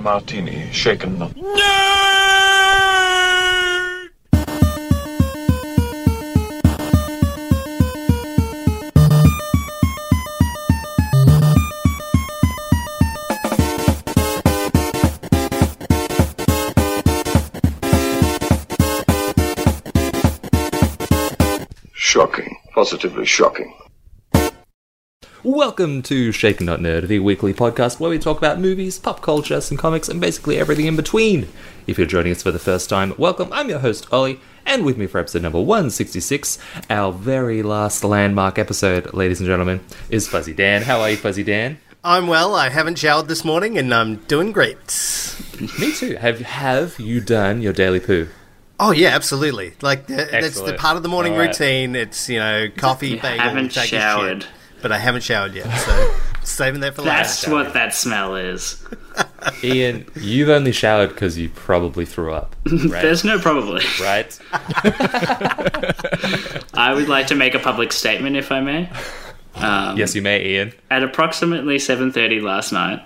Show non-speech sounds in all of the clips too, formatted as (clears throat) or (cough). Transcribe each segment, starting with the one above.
Martini, shaken not. Shocking. Positively shocking. Welcome to Shaken Not Nerd, the weekly podcast where we talk about movies, pop culture, some comics, and basically everything in between. If you're joining us for the first time, welcome. I'm your host, Ollie, and with me for episode number 166, our very last landmark episode, ladies and gentlemen, is Fuzzy Dan. How are you, Fuzzy Dan? I'm well. I haven't showered this morning and I'm doing great. Me too. Have have you done your daily poo? Oh yeah, absolutely. Like the, that's the part of the morning All right. routine. It's you know coffee, You bagel, haven't take a shit. Showered. but I haven't showered yet. So (laughs) saving that for last. That's what that smell is. (laughs) Ian, you've only showered because you probably threw up, (laughs) right? There's no probably. right? I would like to make a public statement, if I may. Um, Yes, you may, Ian. At approximately 7:30 last night,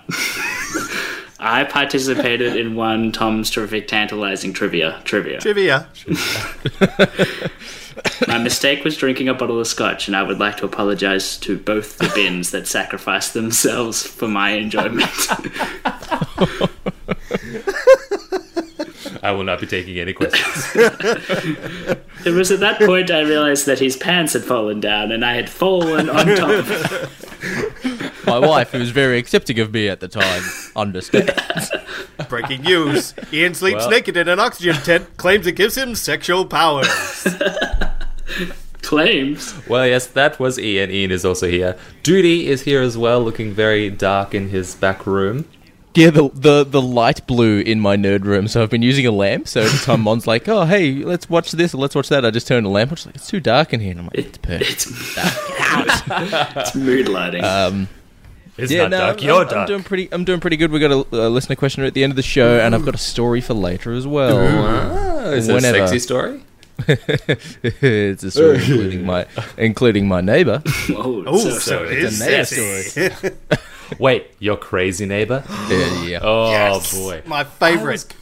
I participated in one Tom's terrific, tantalizing trivia. Trivia. Trivia. (laughs) My mistake was drinking a bottle of scotch, and I would like to apologise to both the bins that sacrificed themselves for my enjoyment. I will not be taking any questions. (laughs) it was at that point I realised that his pants had fallen down, and I had fallen on top. (laughs) My wife, who was very accepting of me at the time, (laughs) understands. (laughs) Breaking news: Ian sleeps Well- naked in an oxygen tent. Claims it gives him sexual powers. (laughs) Claims. Well, yes, that was Ian. Ian is also here. Duty is here as well, looking very dark in his back room. Yeah, the, the the light blue in my nerd room, so I've been using a lamp. So every time Mon's like, "Oh, hey, let's watch this or let's watch that," I just turn the lamp. on. She's like, "It's too dark in here," and I'm like, "It's perfect." It's, it's mood lighting. Um, It's yeah, not no, dark, I'm, you're I'm dark. doing pretty. I'm doing pretty good. We got a, a listener questioner at the end of the show, and I've got a story for later as well. Ah, is it a sexy story? (laughs) it's a story including my including my neighbor. (laughs) oh, Oh, so, so, so it's a neighbor sexy. (laughs) Wait, your crazy neighbor? (gasps) yeah, yeah. Oh Yes. boy. My favorite.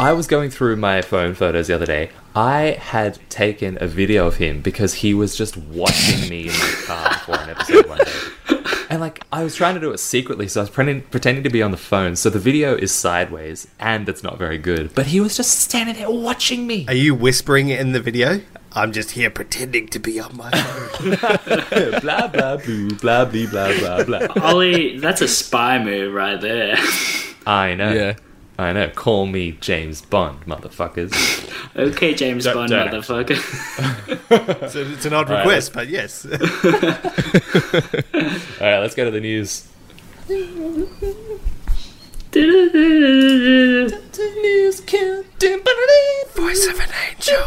I was going through my phone photos the other day. I had taken a video of him because he was just watching me in my car for an episode one day. And like I was trying to do it secretly, so I was pretending, pretending to be on the phone. So the video is sideways and it's not very good. But he was just standing there watching me. Are you whispering in the video? I'm just here pretending to be on my phone. (laughs) blah blah blue, blah blah blah blah blah. Ollie, that's a spy move right there. I know. Yeah. I know. Call me James Bond, motherfuckers. (laughs) Okay, James Don't- Bond, don't motherfucker. (laughs) So it's an odd right, request, but yes. (laughs) All right, let's go to the news. Voice of an angel.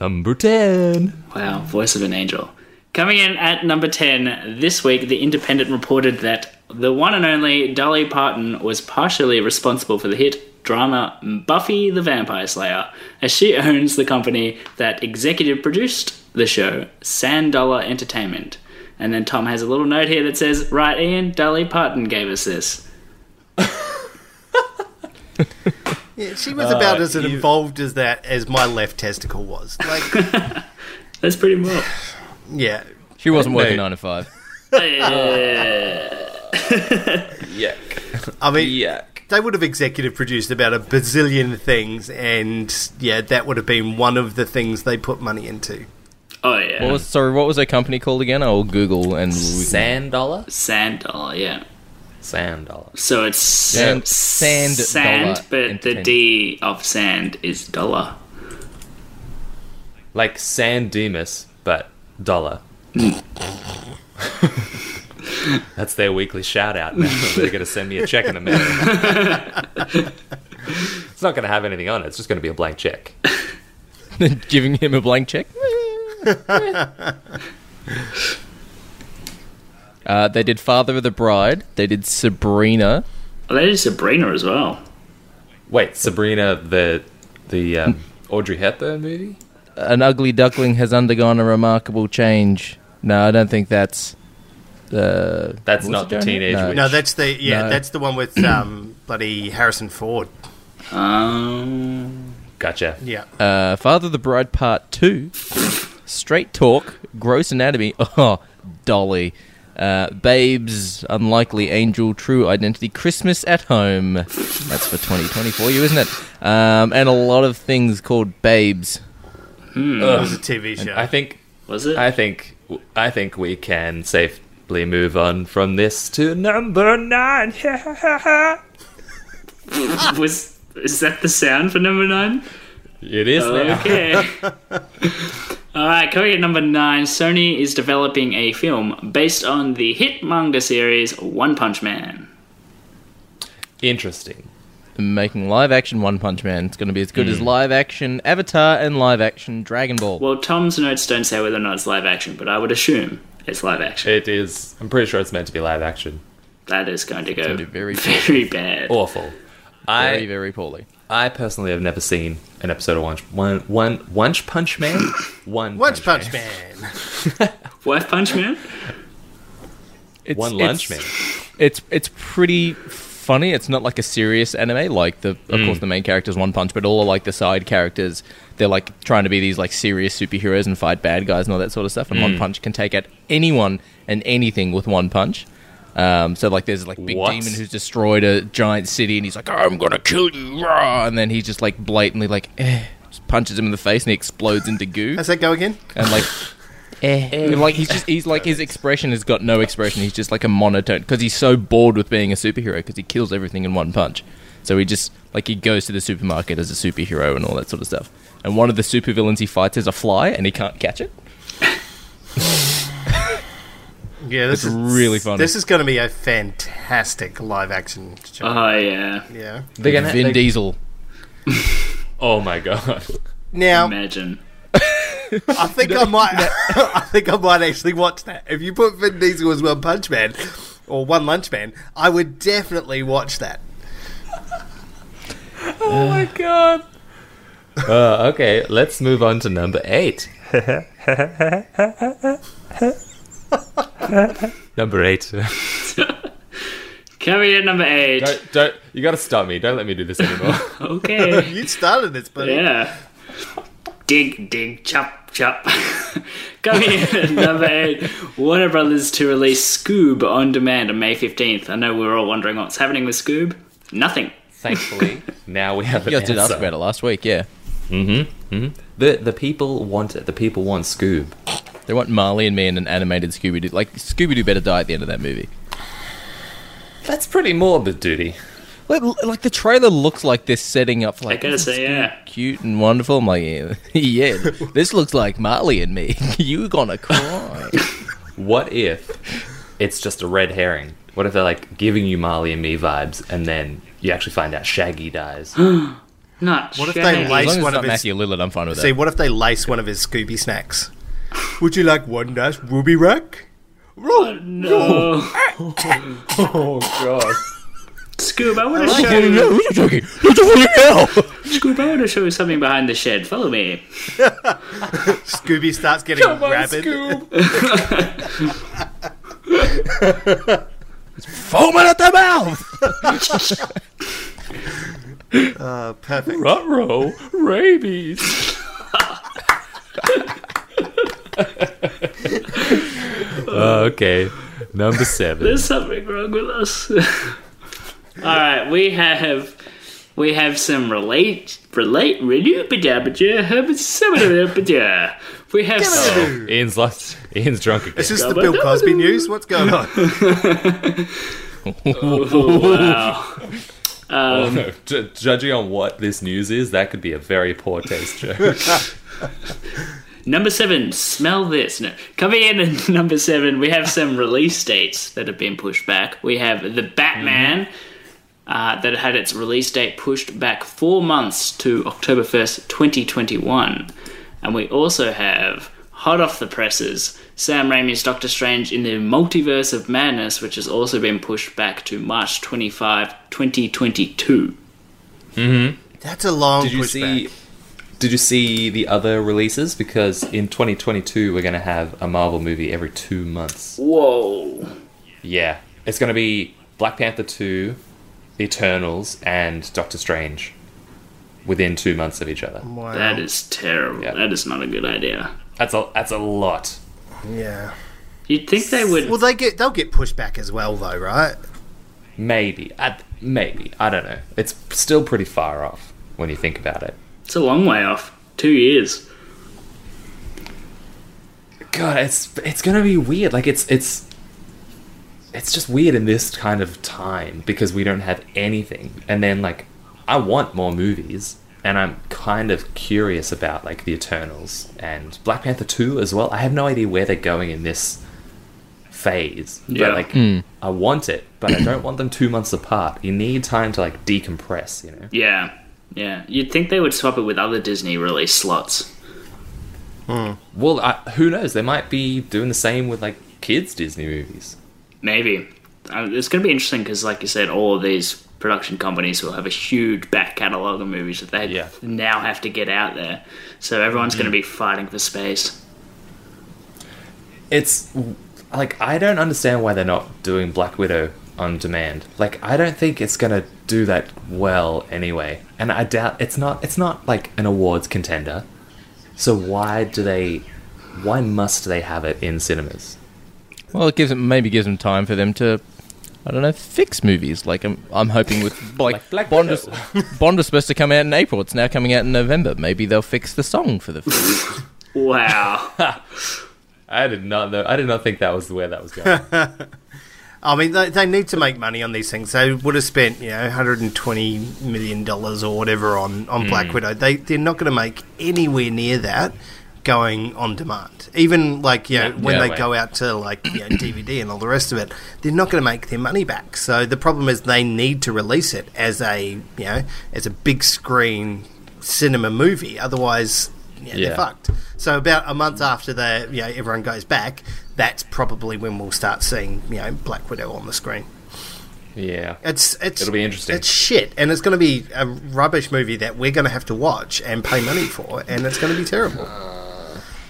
Number ten. wow, voice of an angel. Coming in at number 10 this week, The Independent reported that the one and only Dolly Parton was partially responsible for the hit drama Buffy the Vampire Slayer, as she owns the company that executive produced the show, Sandollar Entertainment. And then Tom has a little note here that says, Right, Ian, Dolly Parton gave us this. (laughs) Yeah, she was about Uh, as you- involved as that as my left testicle was. Like, (laughs) That's pretty much. yeah, She wasn't No. working nine to five. (laughs) (laughs) Yuck. I mean, Yuck. they would have executive produced about a bazillion things, and yeah, that would have been one of the things they put money into. Oh, yeah. What was sorry? What was their company called again? I'll Google and we can- Sand dollar? Sand Dollar, yeah. Sand dollar. So it's Sand- sand sand, dollar but the. D of sand is dollar. Like San Dimas, but dollar. (laughs) That's their weekly shout out now. (laughs) They're going to send me a check in a minute. it's not going to have anything on it. It's just going to be a blank check. (laughs) giving him a blank check. (laughs) uh, they did Father of the Bride. They did Sabrina. Oh, they did Sabrina as well. Wait, Sabrina, the the um, Audrey Hepburn movie? An ugly duckling has undergone a remarkable change. No, I don't think that's. Uh, That's not the teenage No. witch. No, that's the yeah, No. that's the one with (clears throat) um, bloody Harrison Ford. Um, Gotcha. Yeah. Uh, Father of the Bride Part 2. Straight Talk. Gross Anatomy. (laughs) Oh, Dolly. Uh, Babes, Unlikely Angel, True Identity, Christmas at Home. That's for 2020 for you, isn't it? Um, and a lot of things called Babes. It was a TV show. I think was it? I think I think we can safely move on from this to number nine. (laughs) was is that the sound for number nine? it is. Okay. (laughs) All right, coming at number nine, Sony is developing a film based on the hit manga series One Punch Man. Interesting. Making live action One Punch Man. It's going to be as good as hmm. live action Avatar and live action Dragon Ball. Well, Tom's notes don't say whether or not it's live action, but I would assume it's live action. It is. I'm pretty sure it's meant to be live action. that is going to go gonna very (laughs) very bad. Awful. very, I very poorly. I personally have never seen an episode of One One One One Punch Man. (laughs) One Punch Man. One Punch Man. (laughs) What Punch Man? It's, One it's- Lunch Man. It's it's pretty funny. It's not like a serious anime. Like the of hmm. course the main character is One Punch, but all of like the side characters, they're like trying to be these like serious superheroes and fight bad guys and all that sort of stuff. And One Punch can take out anyone and anything with one punch. Um, so like there's like big What? demon who's destroyed a giant city and he's like I'm gonna kill you, rah! and then he just like blatantly like eh, just punches him in the face and he explodes into goo How's that go again? and like eh. like he's just he's like his expression has got no expression he's just like a monotone because he's so bored with being a superhero because he kills everything in one punch so he just like he goes to the supermarket as a superhero and all that sort of stuff and one of the supervillains he fights is a fly and he can't catch it (laughs) Yeah, this It's is really funny. This is going to be a fantastic live action show. Oh, yeah. yeah. They're gonna. Vin they- Diesel (laughs) oh my god. Now, Imagine. I think I might. (laughs) I think I might actually watch that. If you put Vin Diesel as One Punch Man or One Lunch Man, I would definitely watch that. Oh my god. Uh, okay, let's move on to number eight. (laughs) number eight. (laughs) Coming at number eight. don't, don't. You gotta stop me. Don't let me do this anymore. (laughs) Okay. You started this, buddy. Yeah. Dig, dig, chop, chop. Coming in number eight, Warner Brothers to release Scoob on demand on May 15th. I know we are all wondering what's happening with Scoob. Nothing. Thankfully, now we have an you guys did ask answer. about it last week yeah Mm-hmm. Mm-hmm. The the people want it. The people want Scoob. they want Marley and me in an animated Scooby-Doo like Scooby-Doo better die at the end of that movie That's pretty morbid, duty. like, like the trailer looks like they're setting up like I gotta say, yeah. cute and wonderful. I'm like, yeah, (laughs) yeah, this looks like Marley and me. (laughs) you gonna cry? (laughs) What if it's just a red herring? What if they're like giving you Marley and Me vibes, and then you actually find out Shaggy dies? (gasps) (gasps) (gasps) Not What if they Shaggy. as lace long as one it's of not his? Matthew Lillard, I'm fine with See, that. what if they lace one of his Scooby snacks? Would you like one dash ruby rack? Roll. Uh, no. (laughs) (laughs) oh god! Scoob, I want to show it. you. No, you're joking. You're joking now. Scoob, I want to show you something behind the shed. Follow me. (laughs) Scooby starts getting Come on, rabid. Scoob! Foaming at the mouth. Uh, perfect. Ruh-roh, rabies. okay, number seven. There's something wrong with us. (laughs) All right, we have we have some relate relate relate We have some, Ian's lost. Ian's drunk again. Is this the Bill Cosby news? What's going on? (laughs) wow. Oh, no. Ju- judging on what this news is, that could be a very poor taste (laughs) joke. Number seven, smell this. No. Coming in at (laughs) number seven, we have some release dates that have been pushed back. We have The Batman, uh, that had its release date pushed back four months to October 1st, 2021. And we also have, hot off the presses, Sam Raimi's Doctor Strange in the Multiverse of Madness, which has also been pushed back to March 25, 2022. Mm-hmm. That's a long Did you pushback. see? Did you see the other releases? Because in 2022 we're going to have a Marvel movie every two months. Whoa. Yeah, it's going to be Black Panther 2, Eternals, and Doctor Strange within two months of each other. Wow. That is terrible. Yeah. That is not a good idea. That's a that's a lot. yeah. You'd think they would. Well, they get they'll get pushed back as well, though, right? Maybe, I, maybe I don't know. It's still pretty far off when you think about it. It's a long way off. Two years. God, it's it's gonna be weird. Like it's it's it's just weird in this kind of time because we don't have anything. And then like I want more movies and I'm kind of curious about like the Eternals and Black Panther 2 as well. I have no idea where they're going in this phase. Yeah. But like hmm. I want it, but I don't want them 2 months apart. You need time to like decompress, you know. Yeah. Yeah. You'd think they would swap it with other Disney release slots. Hmm. Well, I, who knows? They might be doing the same with like kids Disney movies. Maybe. Uh, it's going to be interesting because, like you said, all of these production companies will have a huge back catalogue of movies that they Yeah. now have to get out there. So everyone's going to be fighting for space. it's like I don't understand why they're not doing Black Widow on demand. Like I don't think it's gonna do that well anyway, and I doubt it's not. It's not like an awards contender. So why do they? Why must they have it in cinemas? Well, it gives them maybe gives them time for them to, I don't know, fix movies. Like I'm, I'm hoping with (laughs) like, Like Black Bond, is, (laughs) Bond was supposed to come out in April. It's now coming out in November. Maybe they'll fix the song for the film. (laughs) Wow. I did not know. I did not think that was where that was going. I mean, they, they need to make money on these things. They would have spent, you know, 120 million dollars or whatever on on hmm. Black Widow. They they're not going to make anywhere near that going on demand. Even like you know No, when no they way. go out to like you know, DVD and all the rest of it, they're not going to make their money back. So the problem is they need to release it as a you know as a big screen cinema movie. Otherwise, yeah, they're fucked. So about a month after the you know everyone goes back, that's probably when we'll start seeing you know Black Widow on the screen. yeah, It's it's It'll be interesting. It's shit, and it's going to be a rubbish movie that we're going to have to watch and pay money for, and it's going to be terrible. Ah.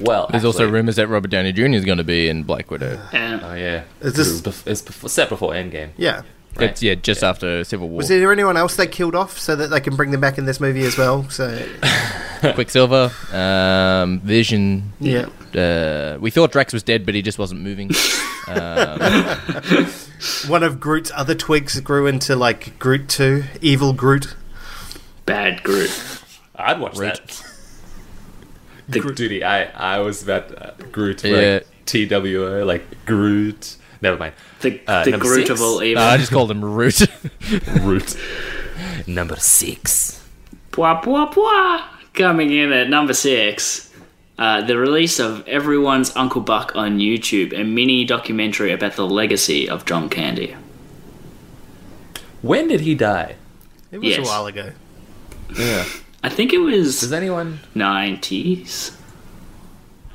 Well, There's also rumors that Robert Downey Jr. is going to be in Black Widow. Yeah. Oh yeah, Is this- it's, bef- it's bef- set before Endgame. Yeah. Right. It's yeah, just after Civil War. Was there anyone else they killed off so that they can bring them back in this movie as well? So (laughs) Quicksilver, um, Vision. yeah, Uh, we thought Drax was dead, but he just wasn't moving. (laughs) one of Groot's other twigs grew into like Groot two, evil Groot. Bad Groot. I'd watch Groot. that. (laughs) The, Duty, I I was about uh, Groot, Yeah. like T W O, like Groot. Never mind. the, Uh, the Groot six? of all evil. No, I just called him Root. (laughs) Root. Number six. Pwa pwa pwa! Coming in at number six, uh, the release of Everyone's Uncle Buck on YouTube, a mini documentary about the legacy of John Candy. When did he die? It was Yes. a while ago. Yeah. I think it was Does anyone 90s.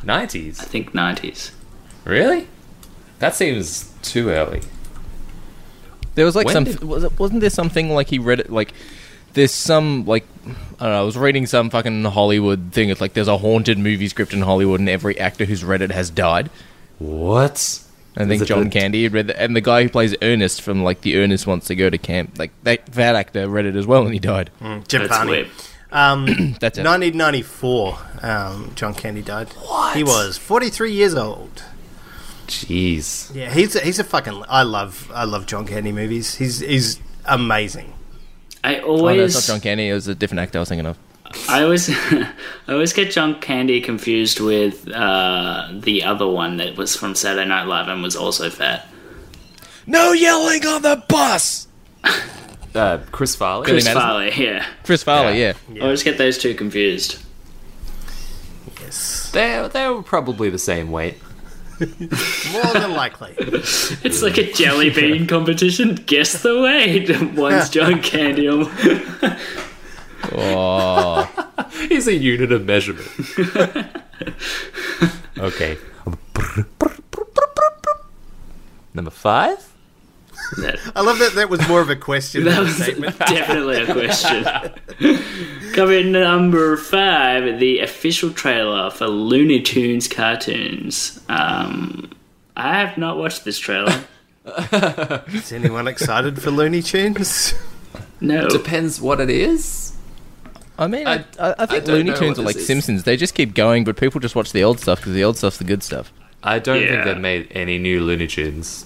90s? I think 90s. Really? That seems too early. There was like When some. did- was it, wasn't there something like he read it like? There's some like I don't know. I was reading some fucking Hollywood thing. It's like there's a haunted movie script in Hollywood, and every actor who's read it has died. What? I think John the- Candy had read that, and the guy who plays Ernest from like the Ernest wants to go to camp. Like that, that actor read it as well, and he died. Mm, Jim That's Varney. Weird. Um, (clears throat) That's it. 1994, um, John Candy died. What? He was 43 years old. Jeez. Yeah, he's a, he's a fucking. I love I love John Candy movies. He's he's amazing. I Oh, no, always, it's not John Candy. It was a different actor I was thinking of. I always, (laughs) I always get John Candy confused with uh, the other one that was from Saturday Night Live and was also fat. No yelling on the bus. (laughs) Uh, Chris Farley. Chris Madison? Farley, yeah. Chris Farley, yeah. I always get those two confused. Yes, They they were probably the same weight. (laughs) more than likely. (laughs) It's like a jelly (laughs) bean competition. Guess the weight. One's John Candy. on- Oh, He's a unit of measurement. okay. Number five. That, I love that. That was more of a question that than a was statement. (laughs) definitely a question. Coming number five, the official trailer for Looney Tunes cartoons. Um, I have not watched this trailer. (laughs) Is anyone excited for Looney Tunes? No. Depends what it is. I mean, I, I, I think don't Looney Tunes are like is. Simpsons. They just keep going, but people just watch the old stuff because the old stuff's the good stuff. I don't Yeah. think they've made any new Looney Tunes.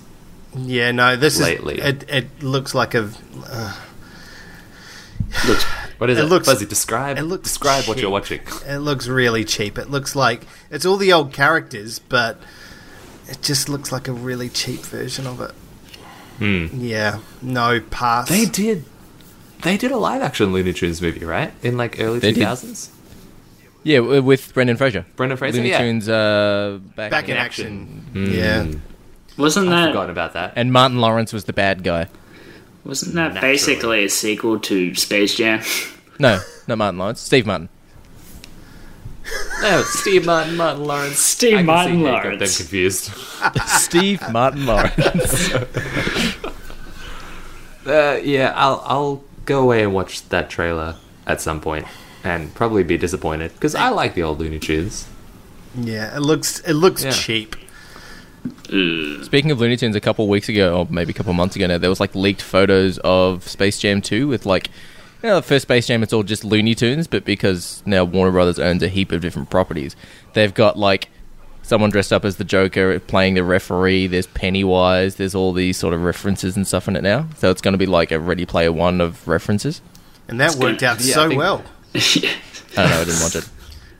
Yeah, no. This Lately. is it. It looks like a. What is It it? looks- Fuzzy, describe. it looks describe what you're watching. It looks really cheap. It looks like it's all the old characters, but it just looks like a really cheap version of it. Hmm. Yeah, no pass. They did. They did a live action Looney Tunes movie, right? In like early They two did. thousands. Yeah, with Brendan Fraser. Brendan Fraser. Looney yeah. Tunes uh, back, back in in action. Mm. Yeah, wasn't I've that forgotten about that. And Martin Lawrence was the bad guy. wasn't that Naturally. basically a sequel to Space Jam? (laughs) No, not Martin Lawrence. Steve Martin. no, Steve Martin, Martin Lawrence. Steve I can Martin see Nick got them Lawrence. confused. (laughs) Steve Martin Lawrence. (laughs) Uh, yeah, I'll I'll go away and watch that trailer at some point and probably be disappointed because I like the old Looney Tunes. yeah. It looks it looks Yeah. cheap. Mm. Speaking of Looney Tunes, a couple weeks ago, or maybe a couple months ago now, there was like leaked photos of Space Jam 2 with like, you know, the first Space Jam, it's all just Looney Tunes, but because now Warner Brothers owns a heap of different properties, they've got like someone dressed up as the Joker playing the referee, there's Pennywise, there's all these sort of references and stuff in it now. So it's going to be like a Ready Player One of references. And that worked out yeah, I so think- well. (laughs) I don't know, I didn't watch it.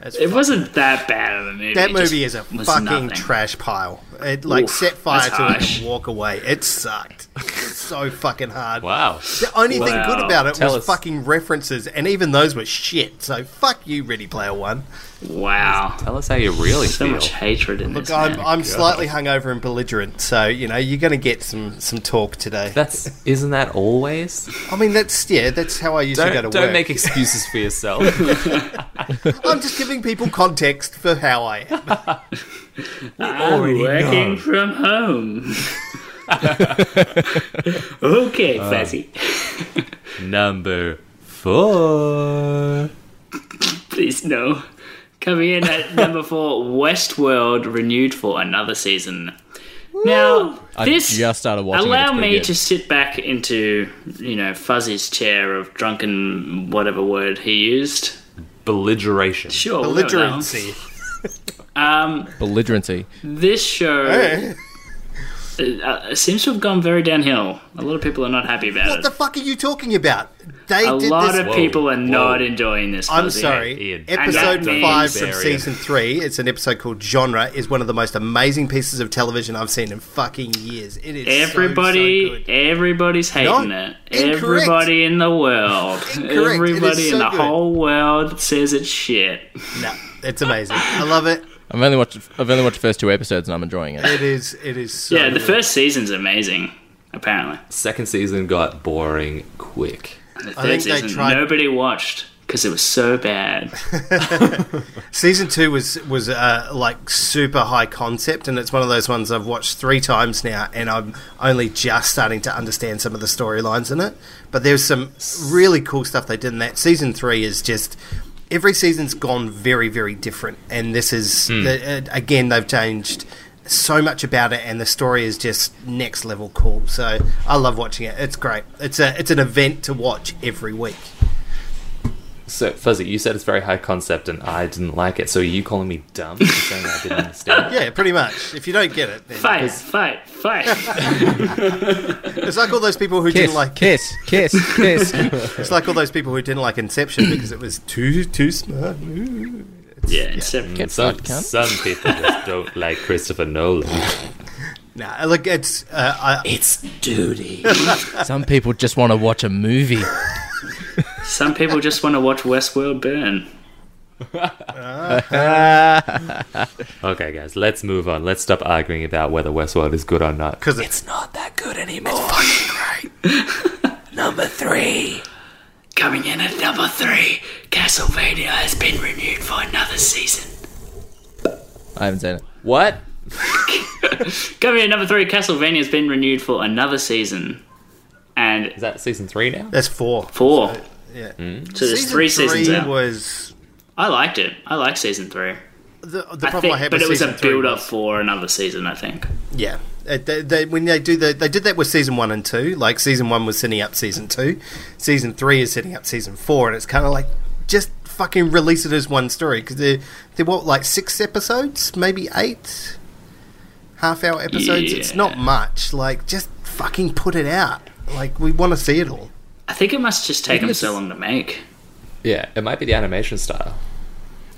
That's It fu- wasn't that bad of a movie. that It just movie is a was fucking nothing. trash pile. It like Oof, set fire that's to it and walk away. It sucked. It's so fucking hard. Wow. The only thing good about it Tell was us. fucking references, and even those were shit. So fuck you, Ready Player One. Wow. Tell us how you really So feel. much hatred in Look, this. I'm, man. I'm slightly hungover and belligerent, so you know you're going to get some some talk today. That's isn't that always? I mean, that's yeah, that's how I used to go to Don't, don't make excuses for yourself. (laughs) I'm just giving people context for how I am. (laughs) I'm working know. from home. (laughs) okay, Uh, Fuzzy. Number four. Please no. Coming in at (laughs) number four, Westworld renewed for another season. Now, I this just started watching it, allow it's pretty me good. to sit back into you know Fuzzy's chair of drunken whatever word he used. Belligeration. Sure, we'll go with that one. Belligerency. (laughs) Um, Belligerency. this show Hey, uh, seems to have gone very downhill. A lot of people are not happy about it. what it. the fuck are you talking about? They a did lot this. of Whoa, people are not enjoying this. I'm Fuzzy. sorry. Ian. Episode And that five means- from season three. It's an episode called Genre. Is one of the most amazing pieces of television I've seen in fucking years. It is so, Everybody, so good. everybody's hating No, it. incorrect. Everybody in the world, (laughs) Incorrect. It is everybody so in the good. whole world says it's shit. No, it's amazing. I love it. I've only watched I've only watched the first two episodes and I'm enjoying it. It is. It is. So yeah, the good. first season's amazing. Apparently, Second season got boring quick. the I third think they season tried- nobody watched because it was so bad. (laughs) Season two was was uh, like super high concept, and it's one of those ones I've watched three times now, and I'm only just starting to understand some of the storylines in it. But there's some really cool stuff they did in that. Season three is just every season's gone very very different, and this is the, uh, again they've changed so much about it, and the story is just next level cool. So I love watching it. It's great. It's a it's an event to watch every week. So Fuzzy, you said it's very high concept, and I didn't like it. So are you calling me dumb for saying I didn't understand? (laughs) Yeah, pretty much. If you don't get it, then Fight, fight, fight. (laughs) it's like all those people who Kiss, didn't like kiss, kiss, kiss. (laughs) It's like all those people who didn't like Inception (clears throat) because it was too too smart. yeah, Inception. Get Some, some people just don't like Christopher Nolan. Nah, look, it's uh, I, It's duty. Some people just want to watch a movie. Some people just want to watch Westworld burn. (laughs) Okay, guys, let's move on. Let's stop arguing about whether Westworld is good or not. because it's not that good anymore. It's fucking great. (laughs) Number three. Coming in at number three, Castlevania has been renewed for another season. I haven't seen it. What? (laughs) Coming in at number three, Castlevania has been renewed for another season. And Is that season three now? that's four. four. Yeah. Hmm? So there's three seasons out. was I liked it. I liked season three. the, the I problem think, I had but with it was a build up was- for another season. I think. Yeah, they, they, when they do the, they did that with season one and two. Like season one was setting up season two, season three is setting up season four, and it's kind of like just fucking release it as one story because they're they're what like six episodes, maybe eight half hour episodes. It's not much. Like just fucking put it out. Like we want to see it all. I think it must just take Even them so long to make. Yeah, it might be the animation style.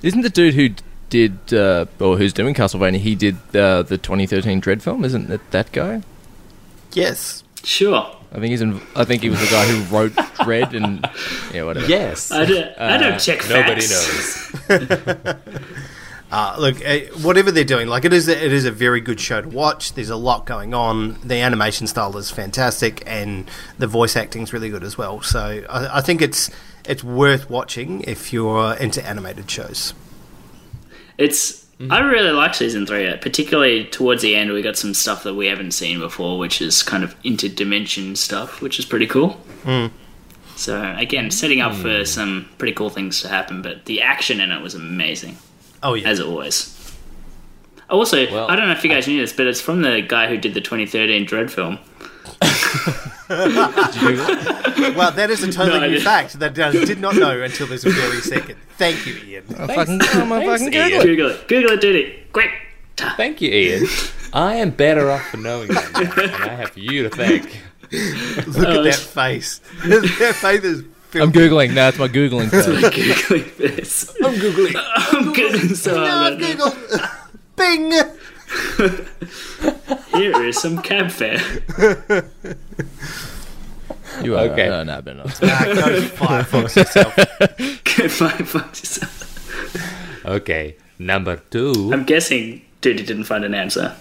Isn't the dude who did uh, or who's doing Castlevania? He did uh, the 2013 Dredd film. Isn't it that guy? Yes. Sure. I think he's. In, I think he was the guy who wrote Dredd and yeah, whatever. Yes. I don't, I don't Uh, check Nobody knows. (laughs) (laughs) Uh, look, uh, whatever they're doing, like it is, a, it is a very good show to watch. There's a lot going on. The animation style is fantastic, and the voice acting is really good as well. So I, I think it's it's worth watching if you're into animated shows. It's. I really like season three, particularly towards the end. We got some stuff that we haven't seen before, which is kind of interdimension stuff, which is pretty cool. So again, setting up for some pretty cool things to happen. But the action in it was amazing, Oh yeah, as always. Also, Well, I don't know if you guys knew this, but it's from the guy who did the 2013 Dredd film. well that is a totally No, new fact that I did not know until this very second. Thank you, Ian. I'm fucking, I'm Thanks, fucking Ian. Google it. Google it. Google it, dude. Quick. Thank you, Ian. I am better off for knowing that, now, and I have you to thank. Look at oh, that face. (laughs) that face is. I'm googling. No, it's my googling. (laughs) page. Googling this. I'm googling. I'm googling so No, hard. right now. Google. Bing. Here is some cab fare. You are Okay. No, no, but not. Ah, go to Firefox yourself. (laughs) Five bucks yourself. Okay, number two. I'm guessing Duty didn't find an answer.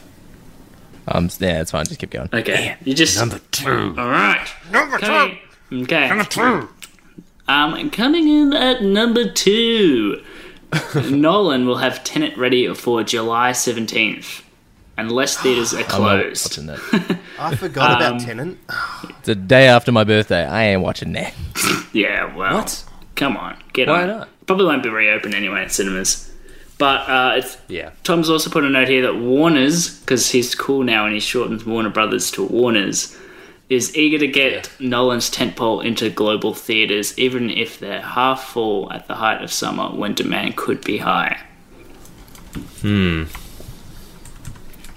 Um, yeah, it's fine. Just keep going. Okay. You just. Number two. Alright. Number two. Okay. Number two. Um, coming in at number two. (laughs) Nolan will have Tenet ready for July 17th. Unless theaters are (sighs) I'm not closed. watching that. (laughs) I forgot Um, about Tenet. It's the day after my birthday. I ain't watching that. (laughs) Yeah, well. What? Come on. Get Why on. not? Probably won't be reopened anyway at cinemas. But uh, it's Yeah. Tom's also put a note here that Warner's, because he's cool now and he shortens Warner Brothers to Warner's, is eager to get Nolan's tentpole into global theaters, even if they're half full at the height of summer when demand could be high. Hmm.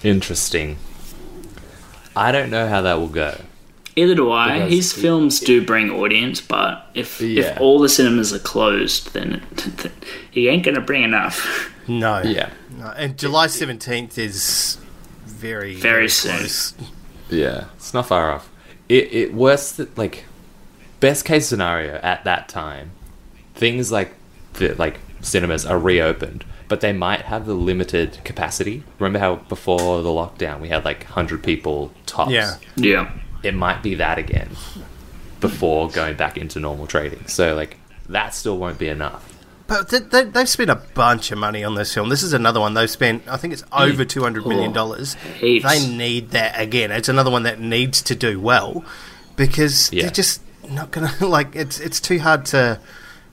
Interesting. I don't know how that will go. Either do I. Because His it- films do bring audience, but if Yeah. if all the cinemas are closed, (laughs) then he ain't gonna bring enough. No. Yeah. No. And July 17th is very, Very soon. close. Yeah, it's not far off. It it worst th- like best case scenario at that time, things like the like cinemas are reopened, but they might have the limited capacity. Remember how before the lockdown we had like hundred people tops. Yeah. Yeah. it might be that again before going back into normal trading. So like that still won't be enough. But they, they, they've spent a bunch of money on this film. This is another one they've spent. I think it's over two hundred million dollars. Heaps. They need that again. It's another one that needs to do well because Yeah. they're just not gonna (laughs) like. It's it's too hard to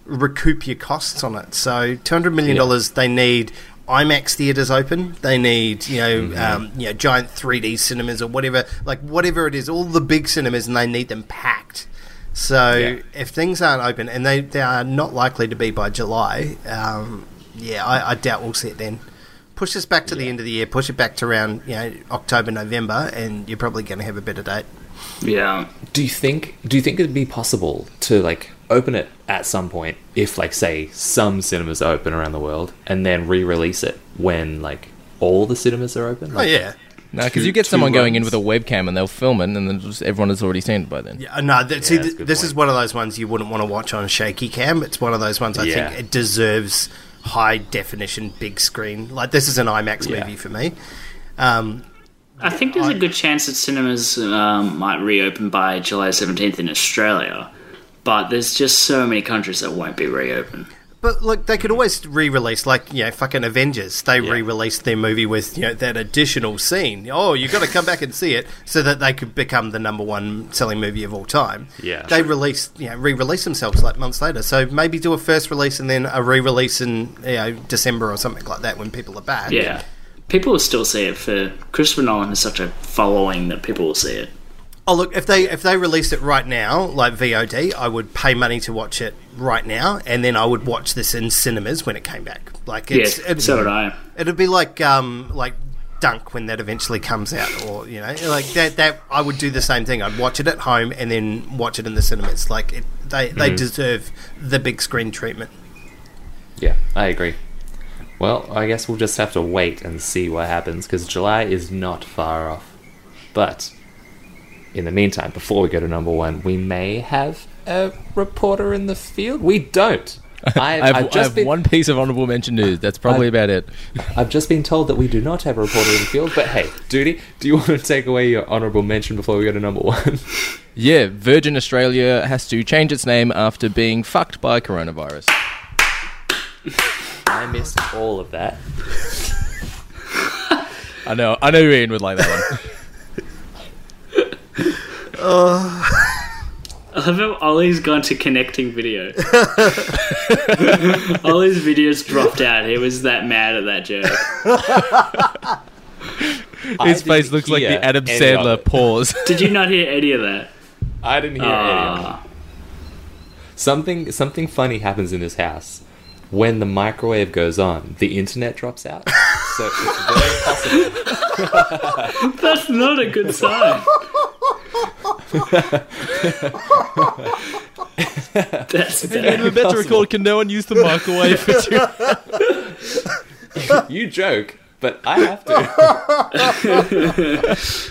recoup your costs on it. So two hundred million dollars. They need IMAX theaters open. They need you know Mm-hmm. um, you know giant three D cinemas or whatever like whatever it is. All the big cinemas and they need them packed. So Yeah. if things aren't open, and they, they are not likely to be by July, um, yeah, I, I doubt we'll see it then. Push this back to the end of the year. Push it back to around you know October, November, and you're probably going to have a better date. Yeah. Do you think do you think it'd be possible to like open it at some point if like say some cinemas are open around the world and then re-release it when like all the cinemas are open? Oh Like, yeah, No, because you get someone going in with a webcam and they'll film it, and then just everyone has already seen it by then. yeah. No, th- see, th- this point. is one of those ones you wouldn't want to watch on a shaky cam. It's one of those ones I Yeah. think it deserves high definition, big screen. Like this is an IMAX Yeah. movie for me. Um, I think there's a good chance that cinemas um, might reopen by July 17th in Australia, but there's just so many countries that won't be reopened. But look, they could always re-release, like you know, fucking Avengers. They Yeah. re-released their movie with you know that additional scene. Oh, you've got to come back and see it, so that they could become the number one selling movie of all time. Yeah. they released, you know, re-release themselves like months later. So maybe do a first release and then a re-release in you know December or something like that when people are back. Yeah. People will still see it for Christopher Nolan has such a following that people will see it. Oh look, if they if they released it right now, like VOD, I would pay money to watch it right now, and then I would watch this in cinemas when it came back. Like it's, yeah, it's so would I. It'd be like um like Dune when that eventually comes out, or you know, like that. That I would do the same thing. I'd watch it at home and then watch it in the cinemas. Like it, they they deserve the big screen treatment. Yeah, I agree. Well, I guess we'll just have to wait and see what happens because July is not far off. But in the meantime, before we go to number one, we may have a reporter in the field. We don't. (laughs) I, I've I just have been, one piece of honourable mention news. That's probably I- about it. (laughs) I've just been told that we do not have a reporter in the field. But hey, Duty, do you want to take away your honourable mention before we go to number one? (laughs) Yeah, Virgin Australia has to change its name after being fucked by coronavirus. I missed all of that. I know, I know Ian would like that one. (laughs) I love how Ollie's gone to connecting video. (laughs) Ollie's videos dropped out. He was that mad at that joke. (laughs) His face looks like the Adam Sandler pause. Did you not hear any of that? I didn't hear any of it. Ah, Something something funny happens in this house. When the microwave goes on, the internet drops out. So it's very possible. (laughs) that's not a good sign. that's bad. We're meant record. Can no one use the microwave? for two- (laughs) You joke, but I have to.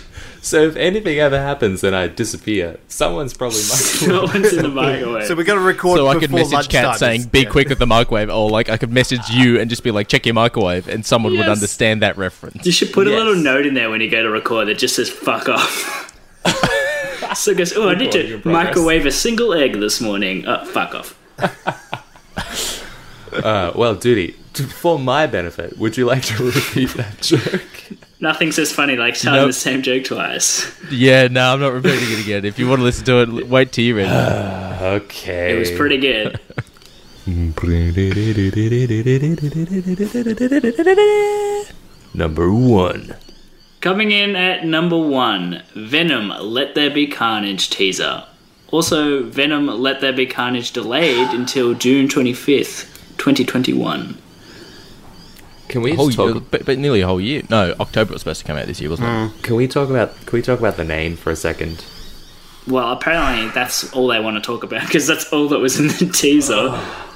(laughs) so if anything ever happens and I disappear, someone's probably No (laughs) microwave. one's in the microwave. So we got to record. so I could message Kat lunchtime. saying, "Be quick with the microwave," or like I could message you and just be like, "Check your microwave," and someone would understand that reference. You should put a little note in there when you go to record that just says "fuck off." (laughs) so it goes, "Oh, I need Recording to microwave a single egg this morning." Uh, fuck off. (laughs) Uh, well, Duty, for my benefit, would you like to repeat that joke? Nothing says funny like telling Nope. the same joke twice. Yeah, no, I'm not repeating it again. If you want to listen to it, wait till you're ready. (sighs) Okay. It was pretty good. (laughs) Number one. Coming in at number one, Venom Let There Be Carnage teaser. Also, Venom Let There Be Carnage delayed until June 25th, 2021. Can we whole talk? year, but, but nearly a whole year. No, October was supposed to come out this year, wasn't it? Mm. Can we talk about? Can we talk about the name for a second? Well, apparently that's all they want to talk about because that's all that was in the teaser. Oh.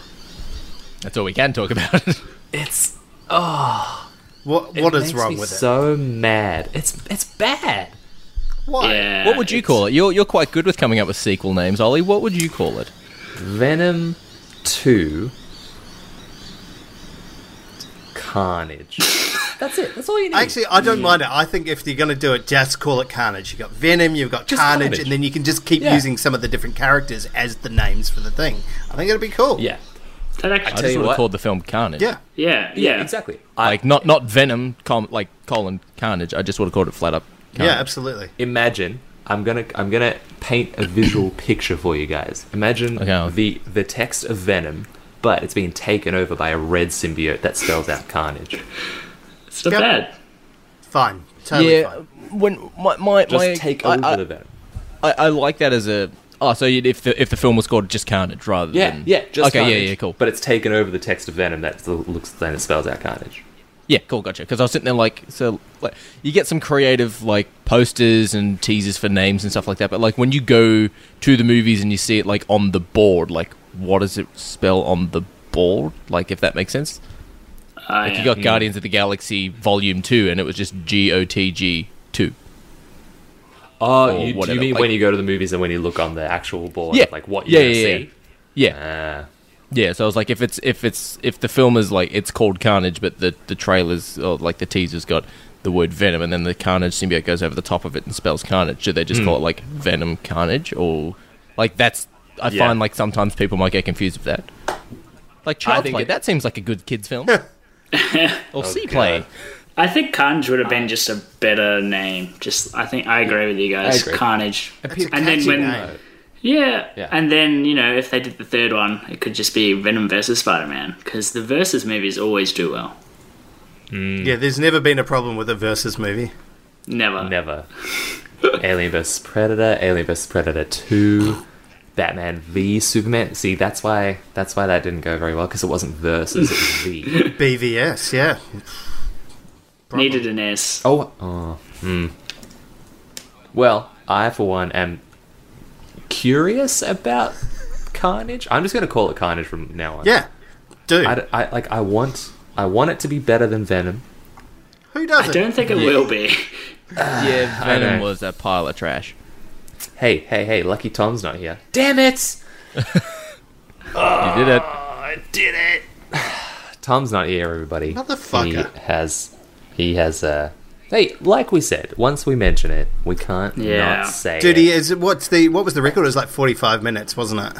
That's all we can talk about. (laughs) It's oh. What what is wrong me with it? So mad. It's it's bad. Why? Yeah. what would you it's- call it? You're you're quite good with coming up with sequel names, Ollie. What would you call it? Venom Two. Carnage. (laughs) That's it. That's all you need. Actually, I don't mm. mind it. I think if you're going to do it, just call it Carnage. You've got Venom, you've got Just Carnage, Carnage. and then you can just keep Yeah. using some of the different characters as the names for the thing. I think it'd be cool. yeah. That actually, I Tell just you would what. have called the film Carnage. Yeah. yeah, yeah, exactly. Like not not Venom, com, like colon Carnage. I just would have called it flat up. Carnage. Yeah, absolutely. imagine I'm gonna I'm gonna paint a visual picture for you guys. Imagine Okay. the the text of Venom, but it's being taken over by a red symbiote that spells out Carnage. It's not Yep. bad. Fine. Totally yeah. fine. When my my, Just my take I, over I, the Venom. I, I like that as a. Oh, so if the if the film was called just Carnage rather Yeah, than yeah, just okay, Carnage, yeah, yeah, cool. But it's taken over the text of Venom that looks then it spells out Carnage. Yeah, cool, gotcha. Because I was sitting there like, so like, you get some creative like posters and teasers for names and stuff like that. But like when you go to the movies and you see it like on the board, like what does it spell on the board? Like if that makes sense. Uh, Like yeah. you got Guardians of the Galaxy Volume Two, and it was just G O T G Two. Oh, you, do you mean like- when you go to the movies and when you look on the actual board, Yeah. like what you're yeah, yeah. see? Yeah, Ah, yeah. So I was like, if it's if it's if the film is like it's called Carnage, but the the trailers or like the teasers got the word Venom, and then the Carnage symbiote goes over the top of it and spells Carnage. Should they just call it like Venom Carnage, or like that's? I Yeah. find like sometimes people might get confused with that. Like Child think Play, it- that seems like a good kids film. (laughs) or oh, Sea Play. I think Carnage would have been just a better name. Just I think I agree with you guys. agree. Carnage. It's a and then when name. yeah, Yeah. and then you know if they did the third one, it could just be Venom versus Spider Man because the versus movies always do well. Mm. Yeah, there's never been a problem with a versus movie. Never. Never. (laughs) Alien vs Predator, Alien vs Predator Two, Batman v Superman. See, that's why that's why that didn't go very well because it wasn't versus, it was V. (laughs) BVS, yeah. Needed an S. Oh, oh, hmm. Well, I for one am curious about Carnage. I'm just going to call it Carnage from now on. Yeah, dude. I, d- I- like. I want. I want it to be better than Venom. Who doesn't? I don't think it will be. (sighs) Yeah, Venom was a pile of trash. Hey, hey, hey! Lucky Tom's not here. Damn it! (laughs) You did it. I did it. (sighs) Tom's not here, everybody. Motherfucker. He has. He has. Uh. Hey, like we said, once we mention it, we can't Yeah. not say Dude, it. he is. What's the what was the record? It was like 45 minutes, wasn't it?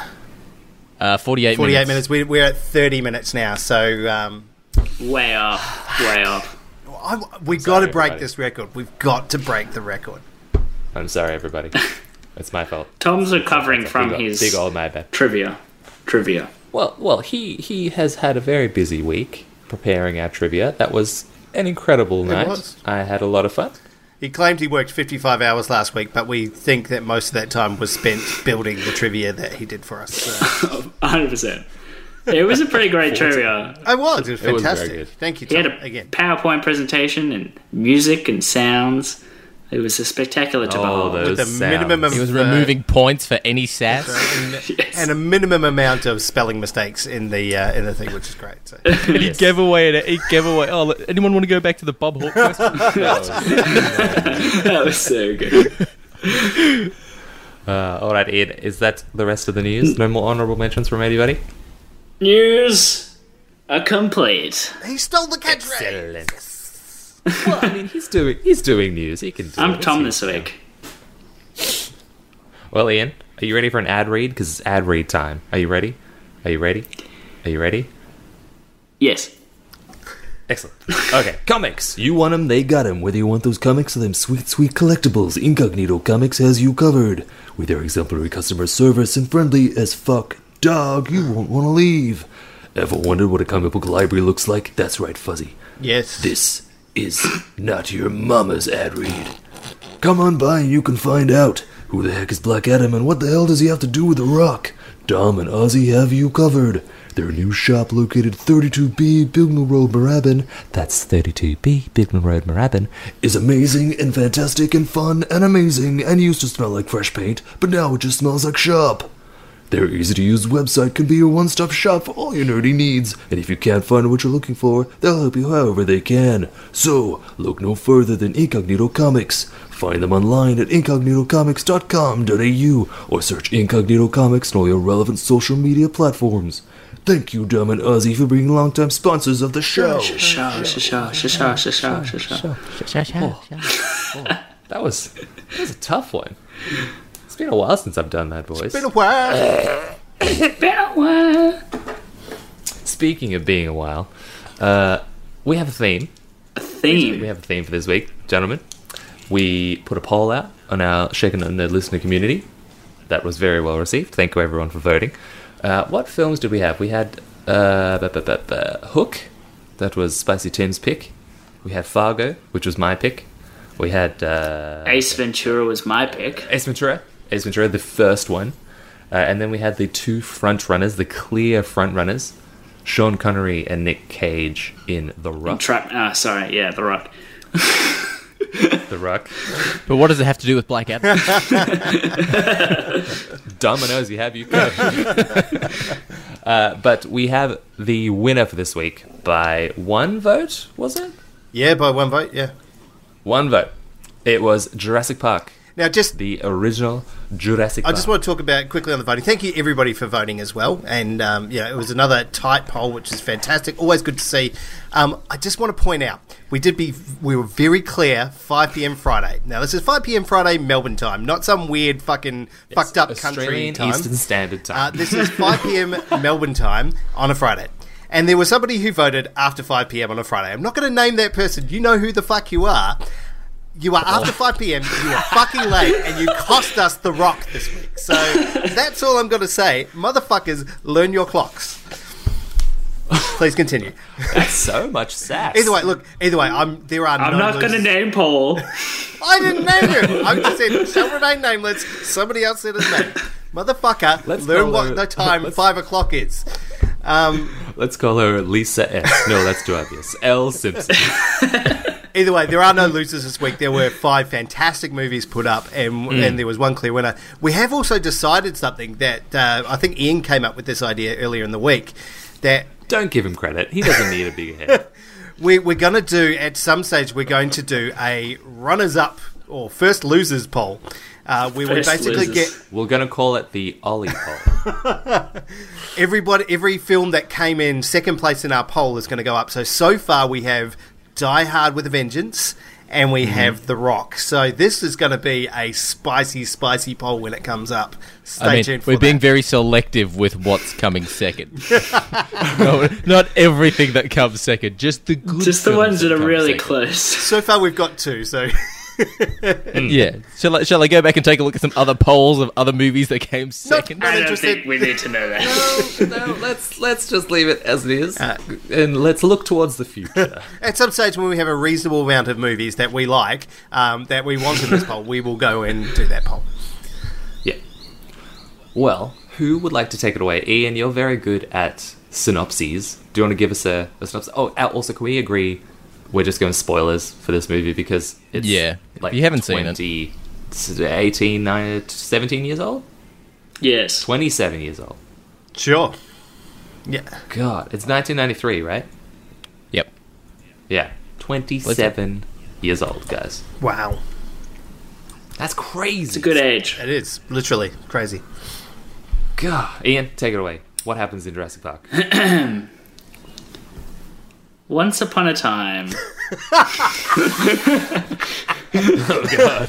Uh, 48, 48 minutes. minutes. We, we're at 30 minutes now, so um, Way off. Way (sighs) off. I, we've got to break everybody. this record. We've got to break the record. I'm sorry, everybody. (laughs) it's my fault. Tom's recovering from big, his big old mad bad. trivia. Trivia. Well, well, he he has had a very busy week preparing our trivia. That was an incredible night. was. I had a lot of fun. He claimed he worked 55 hours last week, but we think that most of that time was spent building the trivia that he did for us. So. (laughs) 100%. It was a pretty great (laughs) trivia. I was. It was It was very fantastic. good. Thank you, Tom, He Tom. had a Again. PowerPoint presentation and music and sounds. It was a spectacular to Oh, behold. those With a sounds. minimum of He was uh, removing points for any sass. (laughs) (laughs) Yes. and a minimum amount of spelling mistakes in the uh, in the thing, which is great. So. (laughs) he gave away it. He gave away. Oh, look, anyone want to go back to the Bob Hawke question? that was so good. Uh, all right, Ed. Is that the rest of the news? No more honourable mentions from anybody. News are complete. he stole the catchphrase. Well, I mean, he's doing he's doing news. He can. Do I'm it. Tom this week. Well, Ian, are you ready for an ad read? Because it's ad read time. Are you ready? Are you ready? Are you ready? Yes. Excellent. Okay, (laughs) comics. You want them, they got them. Whether you want those comics or them sweet, sweet collectibles, Incognito Comics has you covered. With their exemplary customer service and friendly as fuck dog, you won't want to leave. Ever wondered what a comic book library looks like? That's right, Fuzzy. Yes. This is not your mama's ad read. Come on by and you can find out. Who the heck is Black Adam and what the hell does he have to do with The Rock? Dom and Ozzy have you covered. Their new shop located 32B Bignell Road, Moorabbin, that's 32B Bignell Road, Moorabbin, is amazing and fantastic and fun and amazing and used to smell like fresh paint, but now it just smells like shop. Their easy to use website can be your one stop shop for all your nerdy needs, and if you can't find what you're looking for, they'll help you however they can. So, look no further than Incognito Comics. Find them online at incognitocomics.com.au or search Incognito Comics on all your relevant social media platforms. Thank you, Dom and Ozzy, for being longtime sponsors of the show. That was that was a tough one. It's been a while since I've done that, boys. Been a while. It's been a while. Speaking of being a while, uh, we have a theme. We Theme. We have a theme for this week, gentlemen. We put a poll out on our Shaken and Nerd listener community. That was very well received. Thank you everyone for voting. Uh, what films did we have? We had uh, bu- bu- bu- bu- Hook. That was Spicy Tim's pick. We had Fargo, which was my pick. We had uh, Ace Ventura was my pick. Ace Ventura. Ace Ventura, the first one. Uh, and then we had the two front runners, the clear front runners, Sean Connery and Nick Cage in The Rock. Trap. Ah, sorry. Yeah, The Rock. the Rock. But what does it have to do with Black Adam? (laughs) Dominoes, you have you (laughs) uh, but we have the winner for this week by one vote, was it? Yeah, by one vote. Yeah. One vote. It was Jurassic Park. Now, just the original Jurassic. I just Park. want to talk about quickly on the voting. Thank you everybody for voting as well, and um, yeah, it was another tight poll, which is fantastic. Always good to see. Um, I just want to point out we did be we were very clear 5 p.m. Friday. Now this is 5 p.m. Friday Melbourne time, not some weird fucking fucked up country time. Eastern Standard Uh, Time. this is 5 p.m. (laughs) Melbourne time on a Friday. And there was somebody who voted after 5 p.m. on a Friday. I'm not going to name that person. You know who the fuck you are. You are after 5 p.m. You are fucking late, and you cost us the rock this week. So that's all I'm going to say. Motherfuckers, learn your clocks. Please continue. That's so much sass. Either way, look. Either way, I'm. There are. I'm no not going to name Paul. I didn't name him. I just said shall remain nameless. Somebody else said his name. Motherfucker, Let's learn what her- the time let's- five o'clock is. Um, Let's call her Lisa S. No, that's too obvious. L Simpson. (laughs) Either way, there are no losers this week. There were five fantastic movies put up, and and there was one clear winner. We have also decided something that uh, I think Ian came up with this idea earlier in the week that Don't give him credit. He doesn't need a big head. (laughs) we, we're going to do at some stage. We're going to do a runners-up or first losers poll. Uh, we First basically losers. get We're gonna call it the Ollie (laughs) poll. everybody, every film that came in second place in our poll is going to go up. So so far we have Die Hard with a Vengeance, and we mm-hmm. have The Rock. So this is going to be a spicy, spicy poll when it comes up. Stay I mean, tuned for we're being that. very selective with what's coming second. (laughs) no, not everything that comes second, just the good Just the ones that are really second. close. So far we've got two. So (laughs) (laughs) Yeah. Shall I, shall I go back and take a look at some other polls of other movies that came second? not I don't think we need to know that. no, no, let's let's just leave it as it is, and let's look towards the future. (laughs) at some stage when we have a reasonable amount of movies that we like, um, that we want in this poll, we will go and do that poll. yeah. Well, who would like to take it away? Ian, you're very good at synopses. Do you want to give us a, a synopsis? Oh, uh, also, can we agree we're just going spoilers for this movie because it's Yeah. If like you haven't seen it. 18, 19, 17 years old, Yes. 27 years old. Sure. Yeah. God, it's 1993, right? Yep. Yeah, 27 years old, guys. Wow. That's crazy. It's a good age. It is literally crazy. God, Ian, take it away. What happens in Jurassic Park? (clears throat) Once upon a time. (laughs) (laughs) Oh,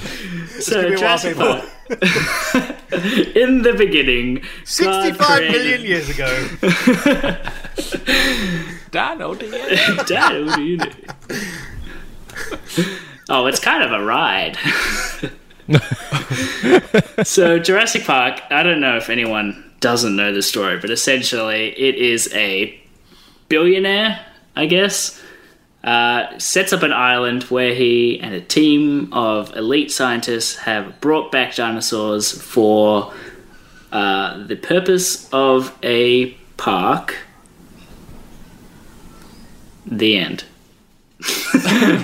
so me a while, Jurassic. Park. in the beginning, God Sixty-five created- million years ago. Dino DNA. Dad, what do you do? Oh, it's kind of a ride. (laughs) so Jurassic Park, I don't know if anyone doesn't know the story, but essentially it is a billionaire, I guess, uh, sets up an island where he and a team of elite scientists have brought back dinosaurs for uh, the purpose of a park. The end. (laughs)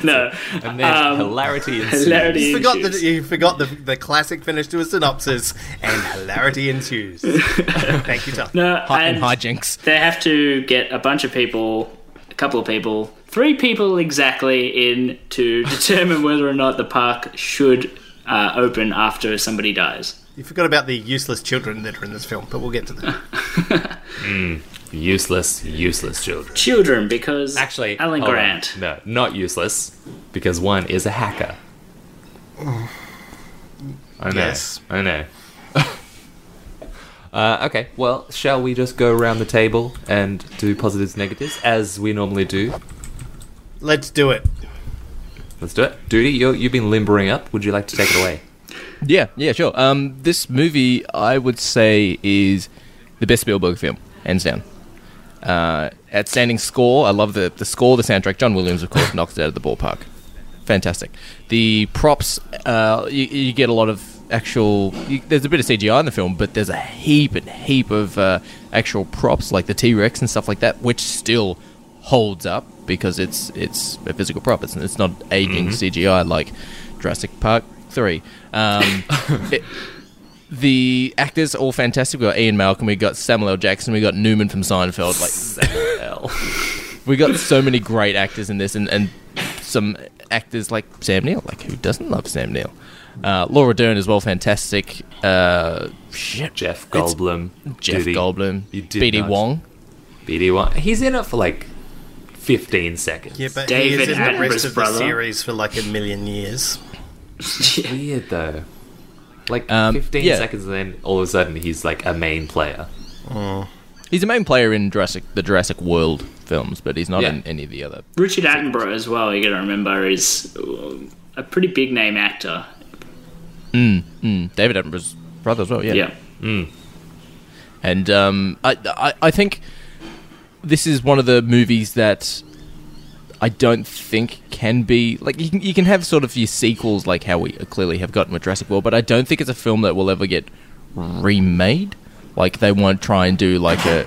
no. And then Um, hilarity (laughs) ensues. hilarity. You forgot ensues. the you forgot the, the classic finish to a synopsis, and hilarity ensues. (laughs) Thank you, Tom. No, Hi- and and hijinks. they have to get a bunch of people, a couple of people, three people exactly in to (laughs) determine whether or not the park should uh, open after somebody dies. You forgot about the useless children that are in this film, but we'll get to that. (laughs) Useless, useless children. Children, because Actually, Alan hold on. Grant. No, not useless, because one is a hacker. (sighs) I know. Yes. I know. Uh, okay, well, shall we just go around the table and do positives, negatives, as we normally do? Let's do it. Let's do it. Duty, you you've been limbering up. Would you like to take it away? Yeah, yeah, sure. Um, this movie, I would say, is the best Spielberg film, hands down. Uh, outstanding score. I love the the score, the soundtrack. John Williams, of course, (laughs) knocks it out of the ballpark. Fantastic. The props, uh, you, you get a lot of actual. You, there's a bit of CGI in the film, but there's a heap and heap of uh, actual props, like the T Rex and stuff like that, which still holds up because it's it's a physical prop. It's, it's not aging CGI like Jurassic Park Three. Um, (laughs) it- the actors all fantastic. We got Ian Malcolm, we got Samuel L. Jackson, we got Newman from Seinfeld. Like Hell. (laughs) we got so many great actors in this, and, and some actors like Sam Neill. Like who doesn't love Sam Neill? Uh, Laura Dern as well, fantastic. Uh, shit, Jeff Goldblum. Jeff Dude, he- Goldblum, you did B.D. not- Wong. BD Wong. He's in it for like 15 seconds. Yeah, but David he is in the rest of brother. the series for like a million years. Weird though. Like Um, 15 yeah. seconds and then all of a sudden he's like a main player. Oh. He's a main player in Jurassic, the Jurassic World films, but he's not Yeah. in any of the other. Richard Attenborough as well. You got to remember is a pretty big name actor. Mm, David Attenborough's brother as well. Yeah, Yeah. and um, I, I, I think this is one of the movies that I don't think can be like you can, you can have sort of your sequels like how we clearly have gotten with Jurassic World, but I don't think it's a film that will ever get remade. Like they won't try and do like a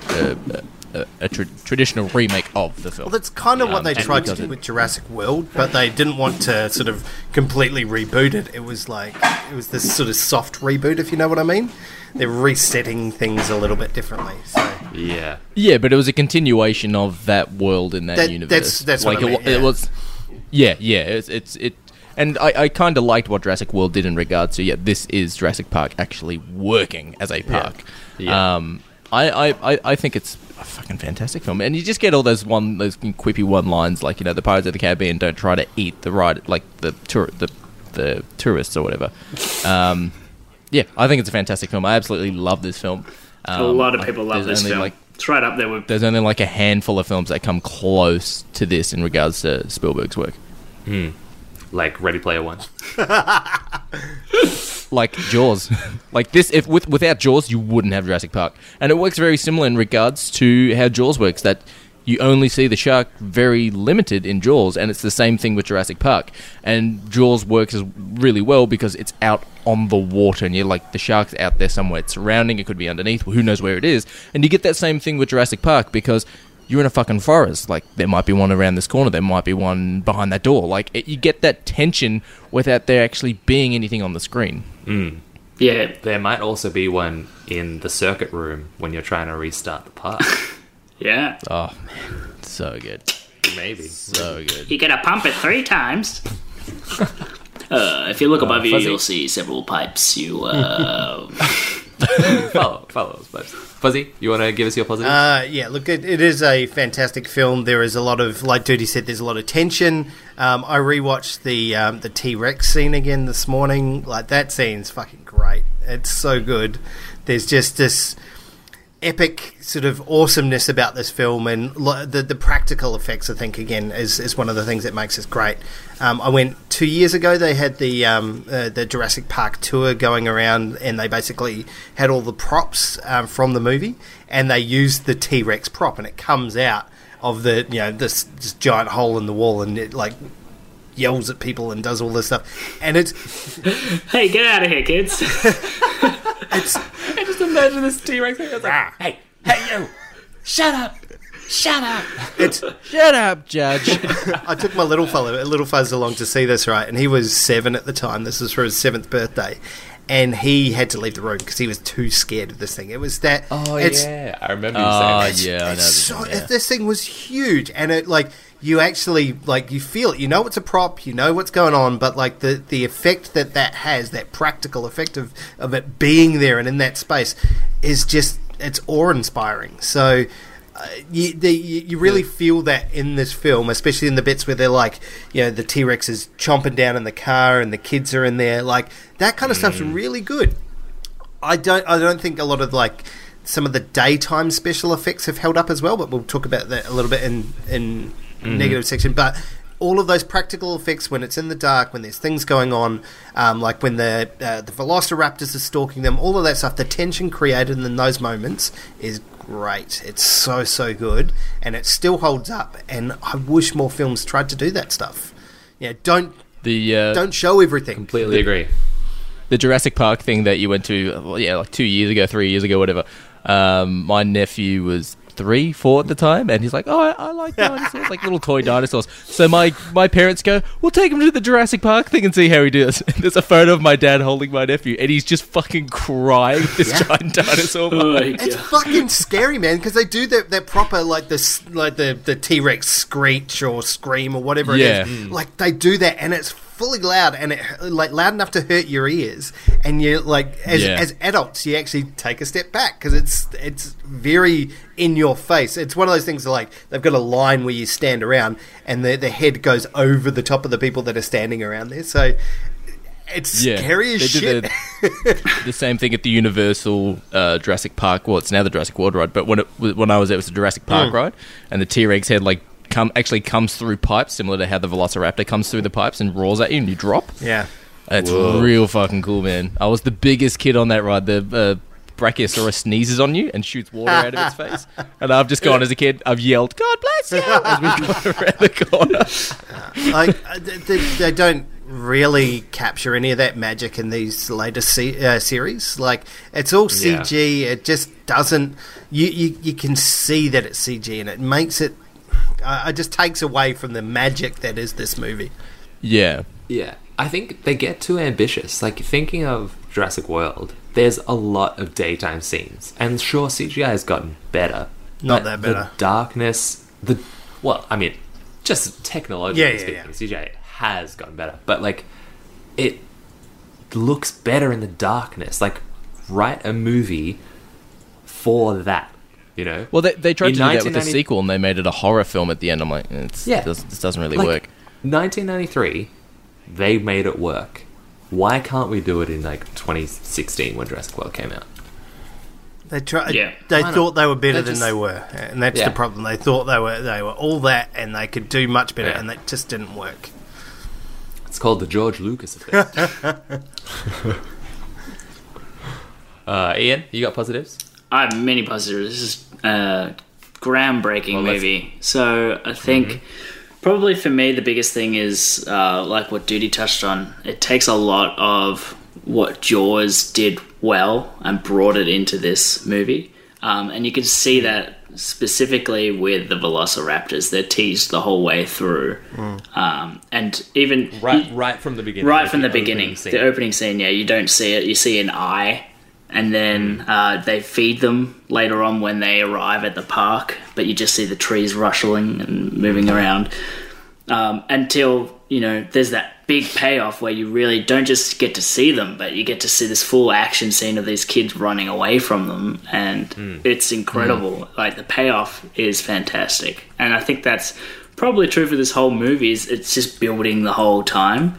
a, a, a tra- traditional remake of the film. Well, that's kind of what Um, they tried to do it- with Jurassic World, but they didn't want to sort of completely reboot it. It was like it was this sort of soft reboot, if you know what I mean. They're resetting things a little bit differently. So Yeah. Yeah, but it was a continuation of that world in that, That- universe. that's- that's what like I it, mean, wa- it yeah. was. Yeah, yeah, it's it's it, and I, I kind of liked what Jurassic World did in regards to yeah, this is Jurassic Park actually working as a park. Yeah. Um, I, I, I, I think it's a fucking fantastic film, and you just get all those one those quippy one lines like you know the Pirates of the Caribbean don't try to eat the ride like the tour the the tourists or whatever. Um, yeah, I think it's a fantastic film. I absolutely love this film. Um, a lot of I- people love this only, film. Like, it's right up there with. there's only like a handful of films that come close to this in regards to Spielberg's work. Like Ready Player One. (laughs) Like Jaws, like this. If with without Jaws, you wouldn't have Jurassic Park, and it works very similar in regards to how Jaws works. That you only see the shark very limited in Jaws, and it's the same thing with Jurassic Park. And Jaws works really well because it's out on the water, and you're like the shark's out there somewhere. It's surrounding. It could be underneath. Who knows where it is? And you get that same thing with Jurassic Park because you're in a fucking forest. Like there might be one around this corner. There might be one behind that door. Like it, you get that tension without there actually being anything on the screen. Yeah, There might also be one in the circuit room when you're trying to restart the park. (laughs) yeah. Oh man, so good, Maybe. so good. You gotta pump it three times. (laughs) uh, if you look above you, fuzzy. you'll see several pipes. You uh, (laughs) follow, follow us, but Fuzzy, you want to give us your positive? Uh, yeah, look, it, it is a fantastic film. There is a lot of, like Duty said, there's a lot of tension. Um, I rewatched the um, the T Rex scene again this morning. Like that scene's fucking great. It's so good. There's just this epic sort of awesomeness about this film and lo- the the practical effects. I think again is, is one of the things that makes it great. Um, I went two years ago. They had the um, uh, the Jurassic Park tour going around, and they basically had all the props um, from the movie, and they used the T Rex prop, and it comes out of the you know this, this giant hole in the wall, and it like yells at people and does all this stuff, and it's (laughs) hey, get out of here, kids. (laughs) it's I (laughs) just imagine this T Rex. Like, ah. hey, hey, you! Shut up! Shut up! it's Shut up, Judge. I took my little fellow, little fuzz, along to see this, right? And he was seven at the time. This was for his seventh birthday, and he had to leave the room because he was too scared of this thing. It was that. Oh it's, yeah, I remember you Oh, saying that. yeah, I know. it's this so, yeah. This thing was huge, and it like you actually like you feel it. You know it's a prop. You know what's going on, but like the the effect that that has, that practical effect of of it being there and in that space, is just it's awe inspiring. So. Uh, you, the, you you really feel that in this film, especially in the bits where they're like, you know, the T Rex is chomping down in the car and the kids are in there. Like that kind of stuff's really good. I don't I don't think a lot of like some of the daytime special effects have held up as well, but we'll talk about that a little bit in in negative section. But all of those practical effects when it's in the dark, when there's things going on, um, like when the uh, the Velociraptors are stalking them, all of that stuff, the tension created in those moments is great. It's so so good, and it still holds up. And I wish more films tried to do that stuff. Yeah, don't The uh, don't show everything. Completely agree. the Jurassic Park thing that you went to, well, yeah, like two years ago, three years ago, whatever. Um, my nephew was three, four at the time, and he's like, "Oh, I, I like (laughs) dinosaurs, like little toy dinosaurs." So my my parents go, "We'll take him to the Jurassic Park thing and see how he does." (laughs) There's a photo of my dad holding my nephew, and he's just fucking crying. with This giant dinosaur. (laughs) Oh, behind. It's fucking scary, man, because they do that that proper like this like the the T Rex screech or scream or whatever Yeah. it is. Like they do that, and it's fully loud and it like loud enough to hurt your ears. And you like as Yeah. as adults, you actually take a step back because it's it's very in your face. It's one of those things like they've got a line where you stand around and the the head goes over the top of the people that are standing around there. So it's Yeah, scary as they shit. did the same thing at the Universal uh, Jurassic Park. Well, it's now the Jurassic World ride, but when it when I was there, it was the Jurassic Park Mm. ride, and the T Rex head like come actually comes through pipes, similar to how the Velociraptor comes through the pipes and roars at you, and you drop. yeah. It's Whoa. real fucking cool, man. I was the biggest kid on that ride. The uh, Brachiosaurus sneezes on you and shoots water out of its (laughs) face, and I've just gone as a kid. I've yelled, "God bless you!" (laughs) as we go around the corner. like uh, they, they don't really capture any of that magic in these later se- uh, series. Like it's all Yeah. CG. It just doesn't. You, you you can see that it's CG, and it makes it. Uh, it just takes away from the magic that is this movie. Yeah, Yeah, I think they get too ambitious. Like thinking of Jurassic World, there's a lot of daytime scenes, and sure, CGI has gotten better. Not that better. The darkness, the well, I mean, just technologically Yeah, yeah, speaking, CGI has gotten better, but like it looks better in the darkness. Like write a movie for that, you know? Well, they, they tried In to do that with the sequel, and they made it a horror film at the end. I'm like, it's, Yeah. this, this doesn't really Like, work. 1993, they made it work. Why can't we do it in like 2016 when Jurassic World came out? They tried. Yeah. They Why not? thought they were better They than they were, and that's Yeah. the problem. They thought they were they were all that, and they could do much better, Yeah. and that just didn't work. It's called the George Lucas effect. (laughs) (laughs) uh, Ian, you got positives? I have many positives. This is a groundbreaking Well, movie. So I think probably for me the biggest thing is uh, like what Duty touched on. It takes a lot of what Jaws did well and brought it into this movie, um, and you can see that specifically with the Velociraptors. They're teased the whole way through, um, and even Right, right from the beginning. right from the, opening beginning. the opening scene yeah. You don't see it. You see an eye and then uh, they feed them later on when they arrive at the park but you just see the trees rustling and moving around. Um, until you know there's that big payoff where you really don't just get to see them but you get to see this full action scene of these kids running away from them. And it's incredible. Like the payoff is fantastic. And i think that's probably true for this whole movie is it's just building the whole time.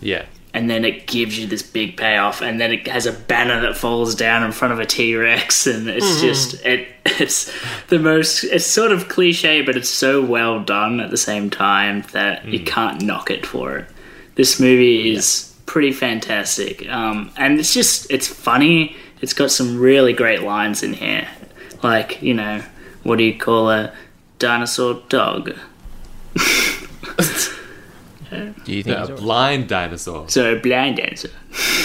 Yeah. And then it gives you this big payoff, and then it has a banner that falls down in front of a T Rex, and it's just it. (laughs) It's the most. It's sort of cliche, but it's so well done at the same time that you can't knock it for it. This movie is pretty fantastic, um, and it's just it's funny. It's got some really great lines in here, like you know, what do you call a dinosaur dog? (laughs) (laughs) Do you think? A he's- blind dinosaur. So a blind answer.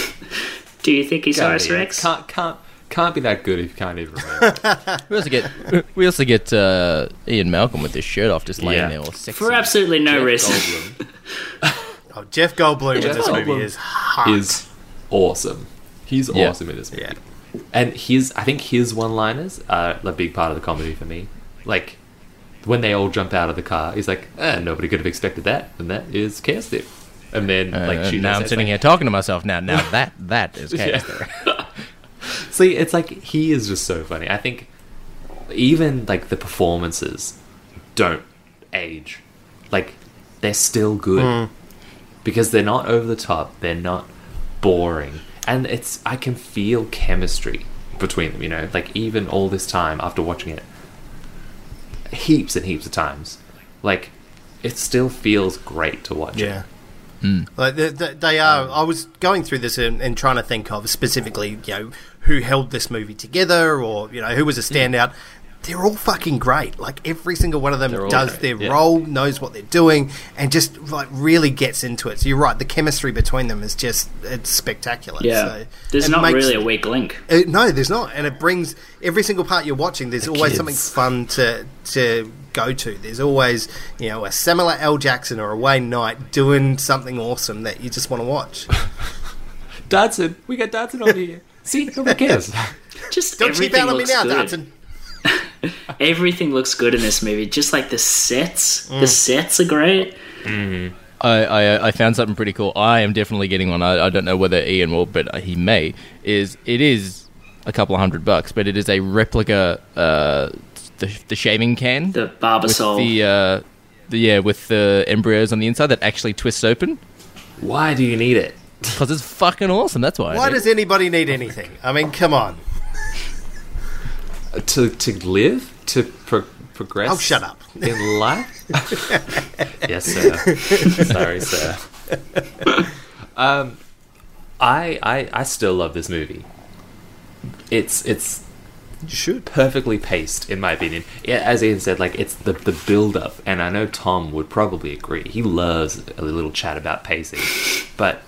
(laughs) do you think he's God, Cyrus Ian, Rex? Can't, can't, can't be that good if you can't even remember. (laughs) We also get we also get uh, Ian Malcolm with his shirt off, just laying Yeah. there all sexy. For absolutely no Jeff reason. (laughs) Oh, Jeff Goldblum in Jeff this movie Goldblum is hot. is awesome. He's Yeah. awesome in this movie. yeah. And his, I think his one-liners are a big part of the comedy for me. Like when they all jump out of the car, he's like, eh, "Nobody could have expected that," and that is Kirsty. And then, Uh, like, she now I'm sitting it's here talking to myself. Now, now (laughs) that that is chaos. Yeah. (laughs) See, it's like he is just so funny. I think even like the performances don't age. Like they're still good because they're not over the top. They're not boring, and it's I can feel chemistry between them. You know, like even all this time after watching it, heaps and heaps of times, like it still feels great to watch. Yeah. it. Like they, they, they are. I was going through this and, and trying to think of specifically, you know, who held this movie together, or you know, who was a standout. They're all fucking great. Like every single one of them does great, their yeah. role, knows what they're doing, and just like really gets into it. So you're right. The chemistry between them is just it's spectacular. Yeah. So There's not makes- really a weak link. Uh, no, there's not, and it brings every single part you're watching. There's always kids. something fun to to go to. There's always you know a Samuel L. Jackson or a Wayne Knight doing something awesome that you just want to watch. (laughs) Dodgson, we got Dodgson over here. See, nobody (laughs) cares. Just Don't cheap everything out on me looks now, good. Dodgson. (laughs) Everything looks good in this movie. Just like the sets. Mm. The sets are great. I, I I found something pretty cool. I am definitely getting one. I, I don't know whether Ian will, but he may. Is it is a couple of hundred bucks, but it is a replica. Uh, the the shaving can The Barbasol. with the uh, the yeah with the embryos on the inside that actually twists open Why do you need it? because it's fucking awesome. That's why. Why do. does anybody need anything? I mean, come on. To to live to pro- progress. Oh, shut up. in life. (laughs) yes, sir. Sorry, sir. um, I I I still love this movie. It's it's You should. perfectly paced in my opinion. Yeah, as Ian said, like it's the the build up, and I know Tom would probably agree. He loves a little chat about pacing, but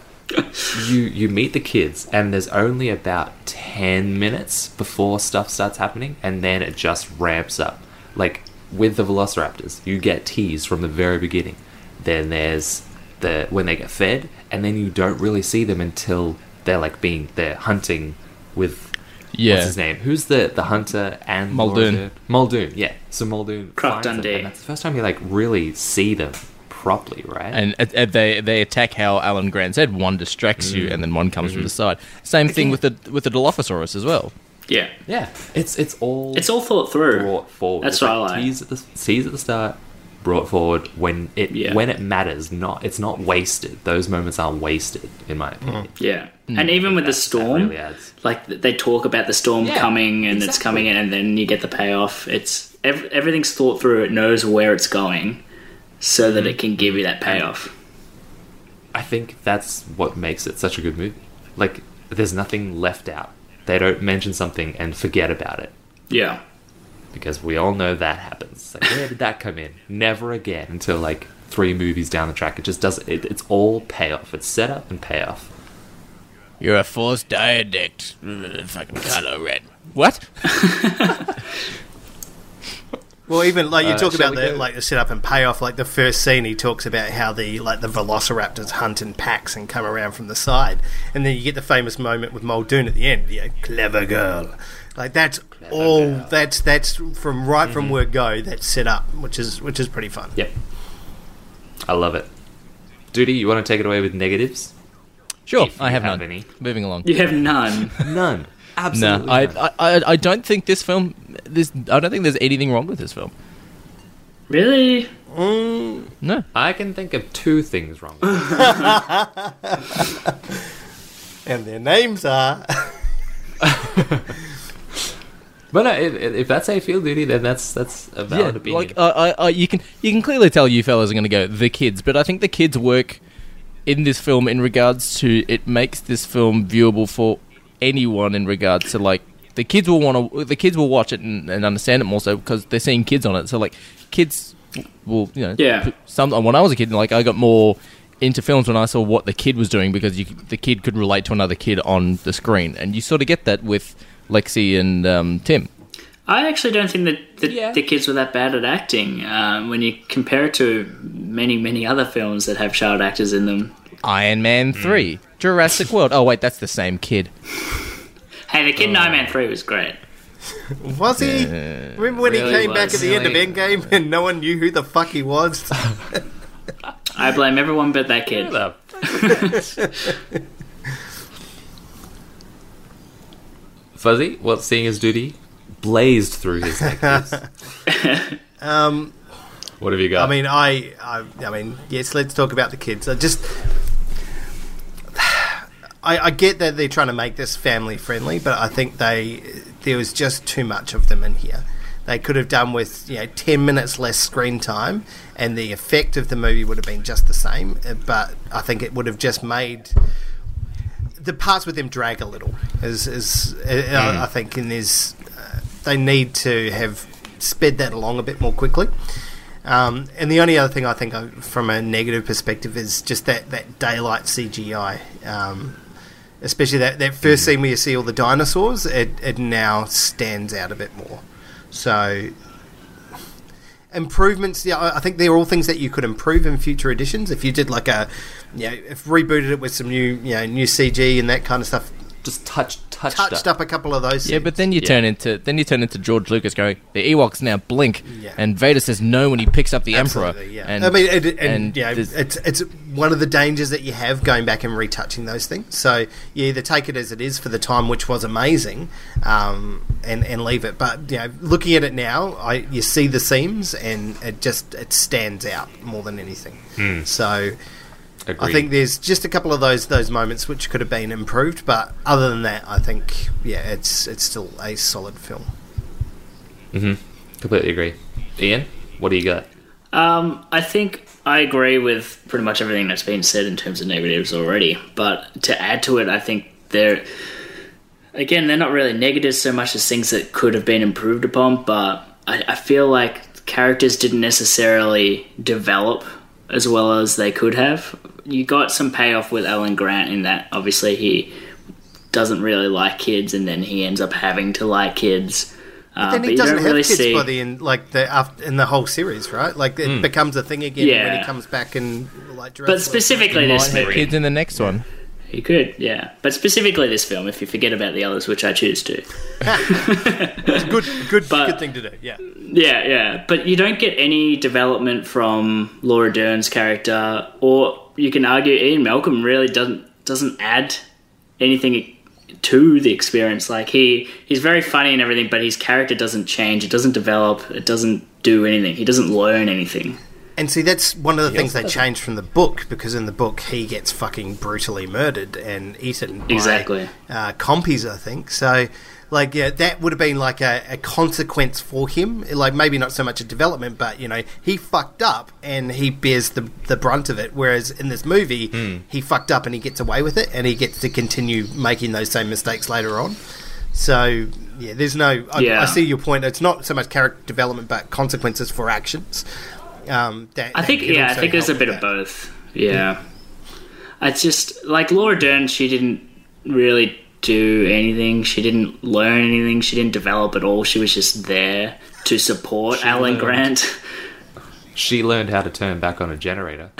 you you meet the kids, and there's only about ten minutes before stuff starts happening, and then it just ramps up. Like with the Velociraptors, you get teased from the very beginning. Then there's the when they get fed, and then you don't really see them until they're like being they're hunting with Yeah. what's his name? Who's the the hunter and Muldoon. Laura Muldoon, yeah. So Muldoon Croc finds them, Dundee. and that's the first time you like really see them properly, right? And uh, uh, they they attack how Alan Grant said. One distracts you, and then one comes from the side. Same thing with the with the Dilophosaurus as well. yeah. yeah, it's it's all It's all thought through. brought forward. That's It's what I like. Tease at the tease at the start, brought forward when it Yeah. when it matters. Not it's not wasted. Those moments aren't wasted, in my opinion. Yeah. And even with the That- that storm, really like they talk about the storm Yeah, coming and it's coming in, and then you get the payoff. It's ev- everything's thought through. It knows where it's going, so that it can give you that payoff. I think that's what makes it such a good movie. Like, there's nothing left out. They don't mention something and forget about it. Yeah. because we all know that happens. Like, where did that come in? Never again until like three movies down the track. It just does. It, it's all payoff. It's setup and payoff. You're a forced diadect. Fucking color red. What? (laughs) (laughs) Well, even like you Uh, talk shall about the go? like the setup and payoff. Like the first scene, he talks about how the like the Velociraptors hunt in packs and come around from the side, and then you get the famous moment with Muldoon at the end. Yeah, clever girl. Like that's all. That's that's from right from Mm-hmm. word go. That's set up, which is which is pretty fun. Yep, I love it. Duty, you want to take it away with negatives? Sure, If I have, have none. any. Moving along. You have none. None. (laughs) No, Absolutely. I, none. I, I, I don't think this film. This, I don't think there's anything wrong with this film. really? No, I can think of two things wrong. With it. (laughs) And their names are. (laughs) but no, if, if that's how you feel, Duty, then that's that's a valid opinion. like uh, I, I, you can you can clearly tell you fellas are going to go the kids, but I think the kids work in this film in regards to it makes this film viewable for anyone in regards to like the kids will want to the kids will watch it and, and understand it more so because they're seeing kids on it. So like kids will you know Yeah. some when I was a kid like I got more into films when I saw what the kid was doing because you, the kid could relate to another kid on the screen and you sort of get that with Lexi and um, Tim. I actually don't think that the, Yeah. the kids were that bad at acting um, when you compare it to many, many other films that have child actors in them. Iron Man 3, Jurassic World. Oh, wait, that's the same kid. Hey, the kid in Oh. Iron Man 3 was great. Was he? Remember when really he came back was. at the end of Really? Endgame and no one knew who the fuck he was? (laughs) I blame everyone but that kid. (laughs) Fuzzy, what's seeing his duty? Blazed through his negatives. (laughs) um, what have you got? I mean, I, I, I mean, yes. Let's talk about the kids. I just, I, I get that they're trying to make this family friendly, but I think they there was just too much of them in here. They could have done with you know ten minutes less screen time, and the effect of the movie would have been just the same. uh, But I think it would have just made the parts with them drag a little. Is is uh, I, I think in this uh, they need to have sped that along a bit more quickly. Um, and the only other thing I think I, from a negative perspective is just that, that daylight CGI. Um, especially that, that first mm-hmm. scene where you see all the dinosaurs, it, it now stands out a bit more. So, improvements, yeah, I I think they're all things that you could improve in future editions. If you did like a, you know, if rebooted it with some new, you know, new CG and that kind of stuff, just touched touched, touched up a couple of those. Yeah, scenes. but then you Yeah. turn into then you turn into George Lucas going, the Ewoks now blink, Yeah. and Vader says no when he picks up the Emperor. Yeah. And, I mean, it, and, and you know, there's- it's it's one of the dangers that you have going back and retouching those things. So you either take it as it is for the time, which was amazing, um, and and leave it. But you know, looking at it now, I you see the seams, and it just it stands out more than anything. So. I think there's just a couple of those those moments which could have been improved, but other than that, I think yeah, it's it's still a solid film. completely agree. Ian, what do you got? Um, I think I agree with pretty much everything that's been said in terms of negatives already. But to add to it, I think they're again they're not really negatives so much as things that could have been improved upon. But I, I feel like characters didn't necessarily develop as well as they could have. You got some payoff with Alan Grant in that obviously he doesn't really like kids, and then he ends up having to like kids. Uh, then he you doesn't have really kids see. by the end, like the after, in the whole series, right? Like it becomes a thing again when he comes back and like. But specifically this have movie, kids in the next one. You could, yeah. But specifically this film, if you forget about the others, which I choose to. good, good, But- good thing to do. Yeah, Yeah, yeah. But you don't get any development from Laura Dern's character, or you can argue Ian Malcolm really doesn't doesn't add anything to the experience. Like he he's very funny and everything, but his character doesn't change. It doesn't develop. It doesn't do anything. He doesn't learn anything. And see that's one of the things they changed from the book because in the book he gets fucking brutally murdered and eaten by Exactly. uh, compies, I think. So. Like yeah, that would have been like a, a consequence for him. Like maybe not so much a development, but you know he fucked up and he bears the the brunt of it. Whereas in this movie, Hmm. he fucked up and he gets away with it, and he gets to continue making those same mistakes later on. So yeah, there's no. I, Yeah. I see your point. It's not so much character development, but consequences for actions. Um, that, I that think yeah, I also think there's a bit with of both. Yeah. It's just like Laura Dern, she didn't really do anything. She didn't learn anything. She didn't develop at all. She was just there to support Alan learned. Grant. (laughs) She learned how to turn back on a generator.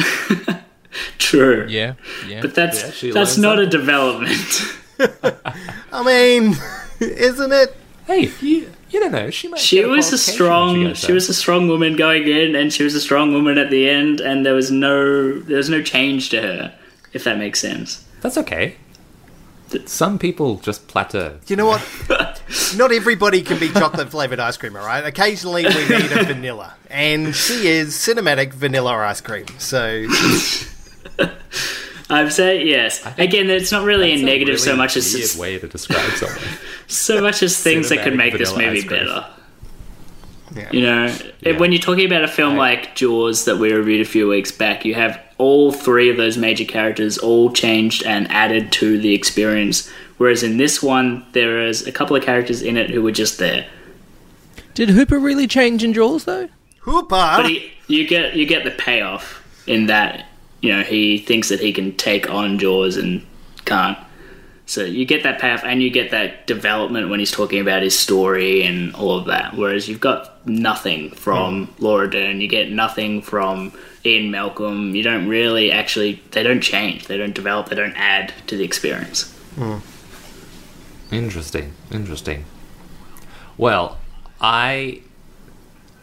(laughs) True. Yeah, yeah. But that's Yeah, that's learned not a development. (laughs) I mean, isn't it? Hey, you, you don't know. She might. She get was a strong gets she was a strong woman going in and she was a strong woman at the end and there was no there was no change to her, if that makes sense. That's okay. Some people just plateau. You know what? (laughs) Not everybody can be chocolate flavored ice cream, all right? Occasionally we need a vanilla, and she is cinematic vanilla ice cream. So (laughs) I'd say yes. Again, it's not really a negative so really much as weird just, a way to describe someone. (laughs) so much as things that could make this movie better. yeah. You know, Yeah. when you're talking about a film Right. like Jaws that we reviewed a few weeks back, you have all three of those major characters all changed and added to the experience. Whereas in this one, there is a couple of characters in it who were just there. Did Hooper really change in Jaws though? Hooper. But he, you get you get the payoff in that you know he thinks that he can take on Jaws and can't. So you get that payoff and you get that development when he's talking about his story and all of that. Whereas you've got nothing from mm. Laura Dern, you get nothing from Ian Malcolm. You don't really actually they don't change, they don't develop, they don't add to the experience. Mm. Interesting. Interesting. Well, I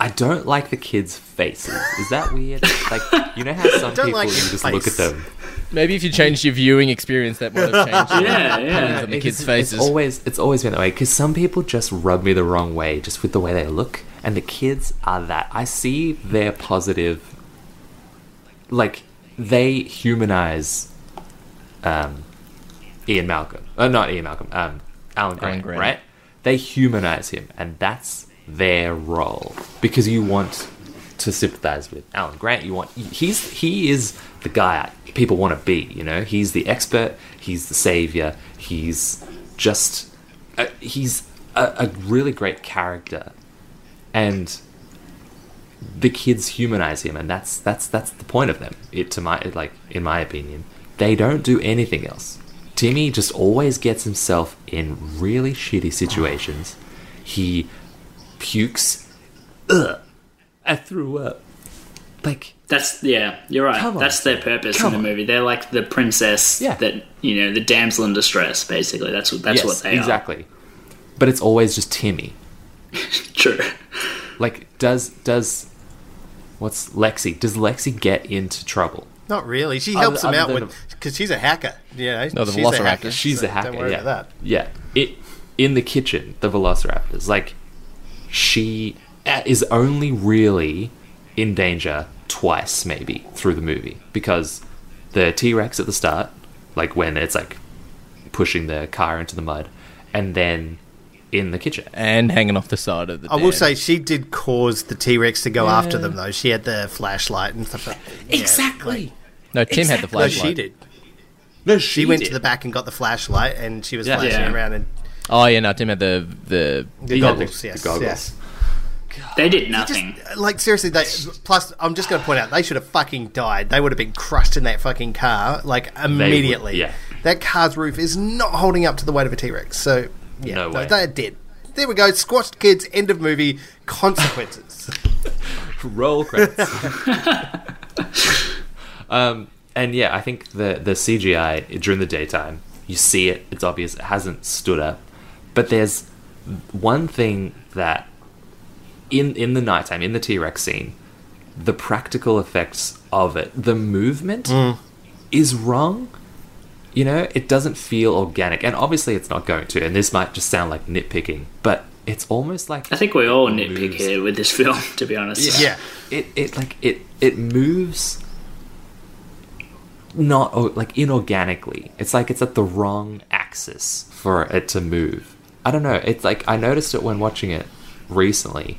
I don't like the kids' faces. Is that weird? Like you know how (laughs) some people like you your just look at them. Maybe if you changed your viewing experience, that might have changed. (laughs) Yeah, yeah. on the kids' It's- faces. It's always it's always been that way because some people just rub me the wrong way just with the way they look, and the kids are that. I see their positive, like they humanize, um, Ian Malcolm. Uh, not Ian Malcolm. Um, Alan Grant, Grant. right? They humanize him, and that's their role because you want to sympathize with Alan Grant. You want he's he is the guy people want to be. You know, he's the expert. He's the savior. He's just uh, he's a, a really great character, and the kids humanize him, and that's that's that's the point of them. It to my like in my opinion, they don't do anything else. Timmy just always gets himself in really shitty situations. He pukes. Ugh, I threw up. Like, That's yeah, you're right. Come on. That's their purpose Come in the on. movie. They're like the princess Yeah. that you know, the damsel in distress. Basically, that's what that's yes, what they are. exactly. But it's always just Timmy. (laughs) True. Like, does does what's Lexi? Does Lexi get into trouble? Not really. She Other- helps him other out with because she's a hacker. Yeah, No, the she's a hacker. She's so a hacker. Don't worry yeah. about that. Yeah. It in the kitchen, the Velociraptors. Like she uh, is only really in danger twice, maybe through the movie, because the T Rex at the start, like when it's like pushing the car into the mud, and then in the kitchen. and hanging off the side of the. I will say she did cause the T Rex to go after them though. She had the flashlight and stuff. Like yeah. Exactly. no. Tim had the No, flashlight. she did. No, She she went to the back and got the flashlight, and she was Yeah. flashing Yeah. around and Oh yeah, no. Tim had the the. the He had the- goggles. yes, goggles. They did Just, nothing. like seriously, they. Plus, I'm just going to point out they should have fucking died. They would have been crushed in that fucking car like immediately. yeah. That car's roof is not holding up to the weight of a T Rex. So yeah, No no, way. they're dead. There we go. Squashed kids. End of movie. Consequences. (laughs) Roll credits. (laughs) um, and yeah, I think the the CGI during the daytime, you see it. It's obvious. It hasn't stood up. But there's one thing that in in the nighttime, in the T Rex scene, the practical effects of it, the movement mm. is wrong. You know, it doesn't feel organic, and obviously it's not going to. And this might just sound like nitpicking, but it's almost like I think we all nitpick moves. here with this (laughs) film, to be honest. yeah. it it like it it moves not like inorganically it's like it's at the wrong axis for it to move i don't know it's like i noticed it when watching it recently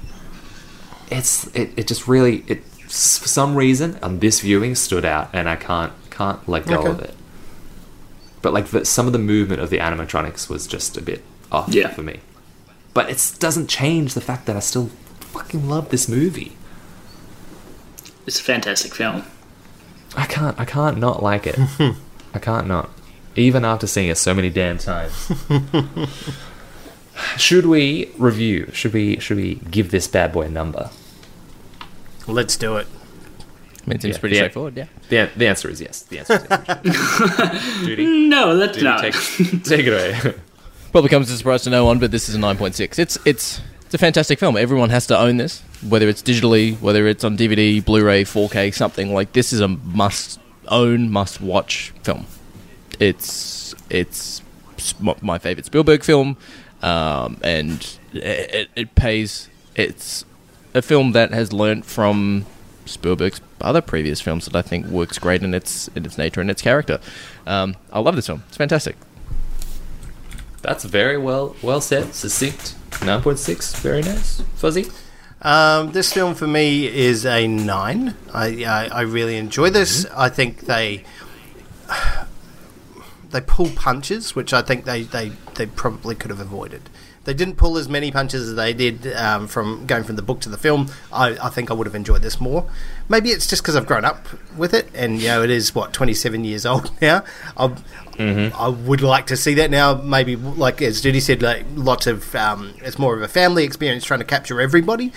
it's it, it just really it for some reason on this viewing stood out and i can't can't let go Okay. of it but like the, some of the movement of the animatronics was just a bit off Yeah. for me but it doesn't change the fact that i still fucking love this movie It's a fantastic film. I can't. I can't not like it. (laughs) I can't not. Even after seeing it so many damn times. (laughs) should we review? Should we? Should we give this bad boy a number? Let's do it. I mean, it seems Yeah, pretty yeah. straightforward. Yeah. The, the answer is yes. The answer is yes. (laughs) Judy, No, that's Judy no. take, (laughs) take it away. Probably comes as a surprise to no one, but this is a 9.6. It's it's it's a fantastic film. Everyone has to own this, whether it's digitally, whether it's on DVD, Blu-ray, 4K, something like this is a must own, must watch film. It's it's my favorite Spielberg film, um, and it, it, it pays. It's a film that has learnt from Spielberg's other previous films that I think works great in its in its nature and its character. Um, I love this film. It's fantastic. That's very well well said. Succinct. Nine point six. Very nice. Fuzzy. Um, this film for me is a nine. I I, I really enjoy this. I think they they pull punches, which I think they, they, they probably could have avoided. They didn't pull as many punches as they did um, from going from the book to the film. I, I think I would have enjoyed this more. Maybe it's just because I've grown up with it, and you know it is what twenty seven years old (laughs) now. I, I would like to see that now. Maybe like as Judy said, like lots of um, it's more of a family experience trying to capture everybody.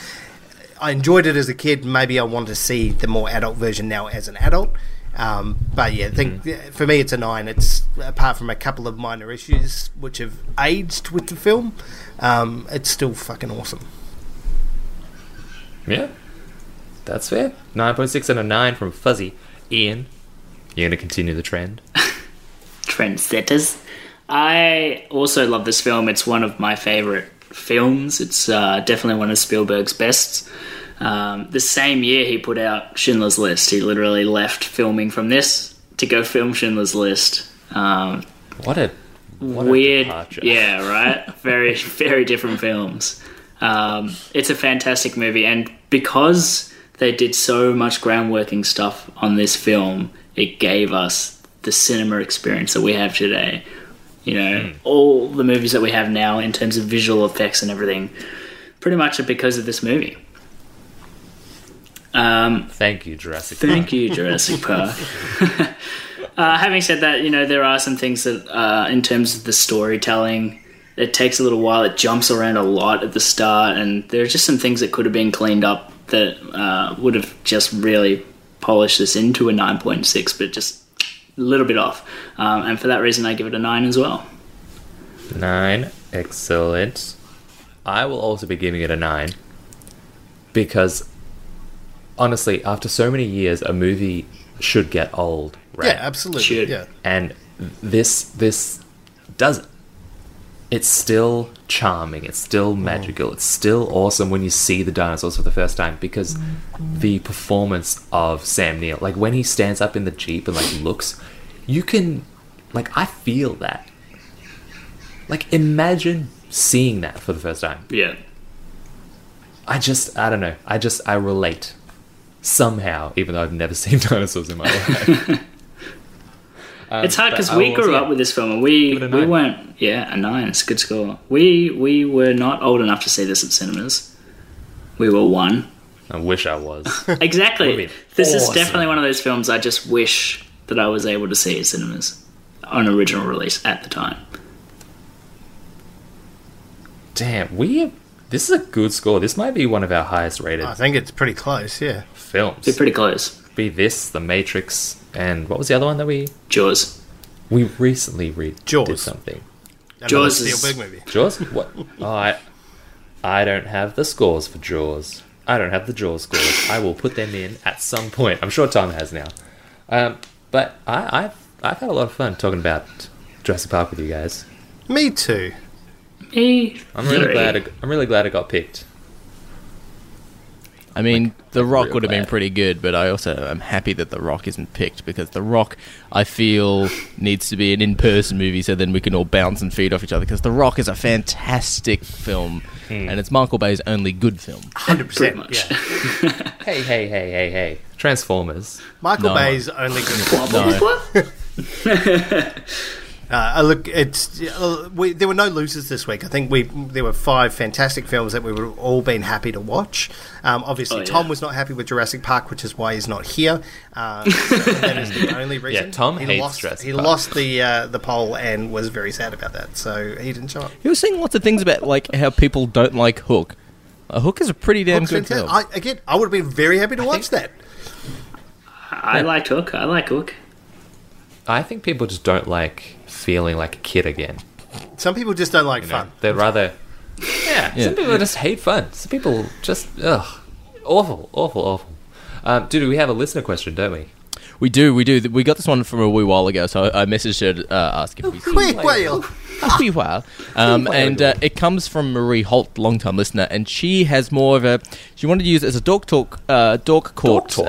I enjoyed it as a kid. Maybe I want to see the more adult version now as an adult. Um, but yeah, I think yeah, for me it's a nine. It's apart from a couple of minor issues which have aged with the film, um, it's still fucking awesome. Yeah. That's fair. Nine point six and a nine from Fuzzy. Ian, you're gonna continue the trend. (laughs) trendsetters. I also love this film. It's one of my favorite films. It's uh, definitely one of Spielberg's best. Um, the same year he put out Schindler's List, he literally left filming from this to go film Schindler's List. Um, What a what weird, departure. yeah, right. Very, (laughs) very different films. Um, it's a fantastic movie, and because they did so much groundworking stuff on this film, it gave us the cinema experience that we have today. You know, Hmm. all the movies that we have now in terms of visual effects and everything, pretty much are because of this movie. Um, Thank you, Jurassic. Park. Thank Park. you, Jurassic (laughs) Park. uh, having said that, you know there are some things that, uh, in terms of the storytelling, it takes a little while. It jumps around a lot at the start, and there are just some things that could have been cleaned up that uh, would have just really polished this into a 9.6, but just a little bit off. Um, and for that reason, I give it a 9 as well. Nine. Excellent. I will also be giving it a nine because honestly, after so many years, a movie should get old, right? Yeah, absolutely. Should. Yeah. and this this doesn't. It's still charming. It's still mm-hmm. magical. It's still awesome when you see the dinosaurs for the first time because the performance of Sam Neill, like when he stands up in the jeep and like looks, you can, like, I feel that. Like, imagine seeing that for the first time. Yeah. I just, I don't know. I just, I relate somehow, even though I've never (laughs) seen dinosaurs in my life. (laughs) Um, it's hard because we grew yeah. up with this film and we, Give it a we nine. weren't, yeah, a 9. It's a good score. We, we were not old enough to see this at cinemas. We were one. I wish I was. (laughs) Exactly. Would've been This is definitely one of those films I just wish that I was able to see at cinemas on original release at the time. Damn, we. This is a good score. This might be one of our highest rated I think it's pretty close. Yeah. Films. Be pretty close. Be this, The Matrix, and what was the other one that we Jaws. we recently re- Jaws. did something? Another Jaws is- Spielberg movie. Jaws? What? Oh, (laughs) I I don't have the scores for Jaws. I don't have the Jaws scores. I will put them in at some point. I'm sure Tom has now. Um, but I, I've I've had a lot of fun talking about Jurassic Park with you guys. Me too. Me. I'm really three. glad. It, I'm really glad it got picked. I mean, The Rock would have been pretty good, but I also am happy that The Rock isn't picked because The Rock, I feel, needs to be an in-person movie so then we can all bounce and feed off each other. Because The Rock is a fantastic film, Hmm. and it's Michael Bay's only good film. (laughs) Hundred Pretty percent. much. Yeah. Hey, hey, hey, hey, hey! Transformers. Michael No. Bay's only good film. No. (laughs) (laughs) Uh, look, it's uh, we, there were no losers this week. I think we there were five fantastic films that we would have all been happy to watch. Um, obviously, Oh, yeah. Tom was not happy with Jurassic Park, which is why he's not here. Uh, so (laughs) that is the only reason. Yeah, Tom he hates lost, Jurassic He Park. lost the uh, the poll and was very sad about that. So he didn't show up. He was saying lots of things about like how people don't like Hook. Uh, Hook is a pretty damn Hook's good fantastic. film. I, again, I would have been very happy to watch that. I liked Hook. I like Hook. I think people just don't like feeling like a kid again. Some people just don't like You know? fun. They'd rather. Yeah, Yeah. some people just hate fun. Some people just ugh, awful, awful, awful. Um, dude, we have a listener question, don't we? We do, we do. We got this one from a wee while ago, so I I messaged her to uh, ask if we Quick whale. a wee while. (laughs) Um, while and uh, it comes from Marie Holt, long-time listener, and she has more of a. She wanted to use it as a dog talk, uh, dog court. talk.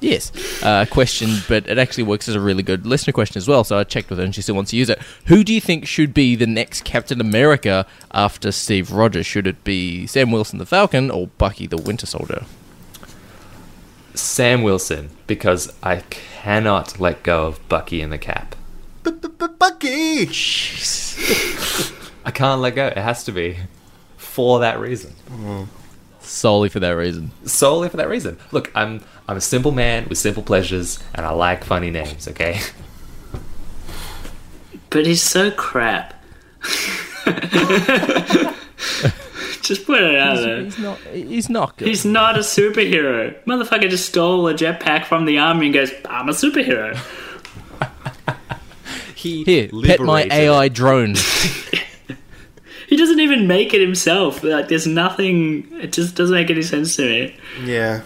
Yes, uh, question, but it actually works as a really good listener question as well. So I checked with her, and she still wants to use it. Who do you think should be the next Captain America after Steve Rogers? Should it be Sam Wilson, the Falcon, or Bucky, the Winter Soldier? Sam Wilson, because I cannot let go of Bucky in the cap. Bucky. I can't let go. It has to be for that reason. Solely for that reason. Solely for that reason. Look, I'm I'm a simple man with simple pleasures, and I like funny names. Okay. But he's so crap. (laughs) just put it out there. He's not. He's not good. He's not a superhero. Motherfucker just stole a jetpack from the army and goes, I'm a superhero. (laughs) He Here, pet my AI drone. (laughs) He doesn't even make it himself. Like, there's nothing. It just doesn't make any sense to me. Yeah.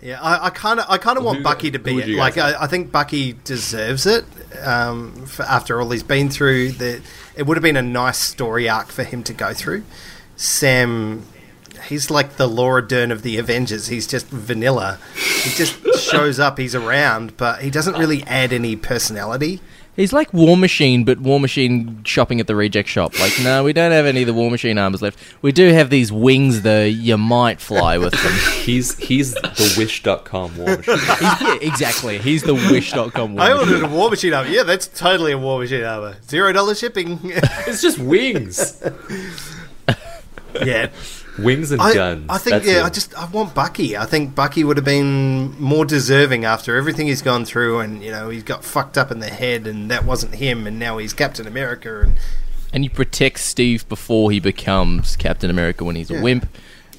Yeah, I kind of, I kind of want Bucky to be it. Like, I, I think Bucky deserves it. Um, after all he's been through, the it would have been a nice story arc for him to go through. Sam, he's like the Laura Dern of the Avengers. He's just vanilla. He just (laughs) shows up. He's around, but he doesn't really add any personality. He's like War Machine, but War Machine shopping at the reject shop. Like, no, we don't have any of the War Machine armors left. We do have these wings, though. You might fly with them. (laughs) He's he's the wish.com war machine. (laughs) Yeah, exactly. He's the Wish.com War I Machine. ordered a War Machine armor. Yeah, that's totally a War Machine armor. Zero dollar shipping. it's just wings. (laughs) yeah, Wings and I, guns. I think That's yeah. it. I just I want Bucky. I think Bucky would have been more deserving after everything he's gone through, and you know he's got fucked up in the head, and that wasn't him, and now he's Captain America, and And you protect Steve before he becomes Captain America when he's Yeah. a wimp.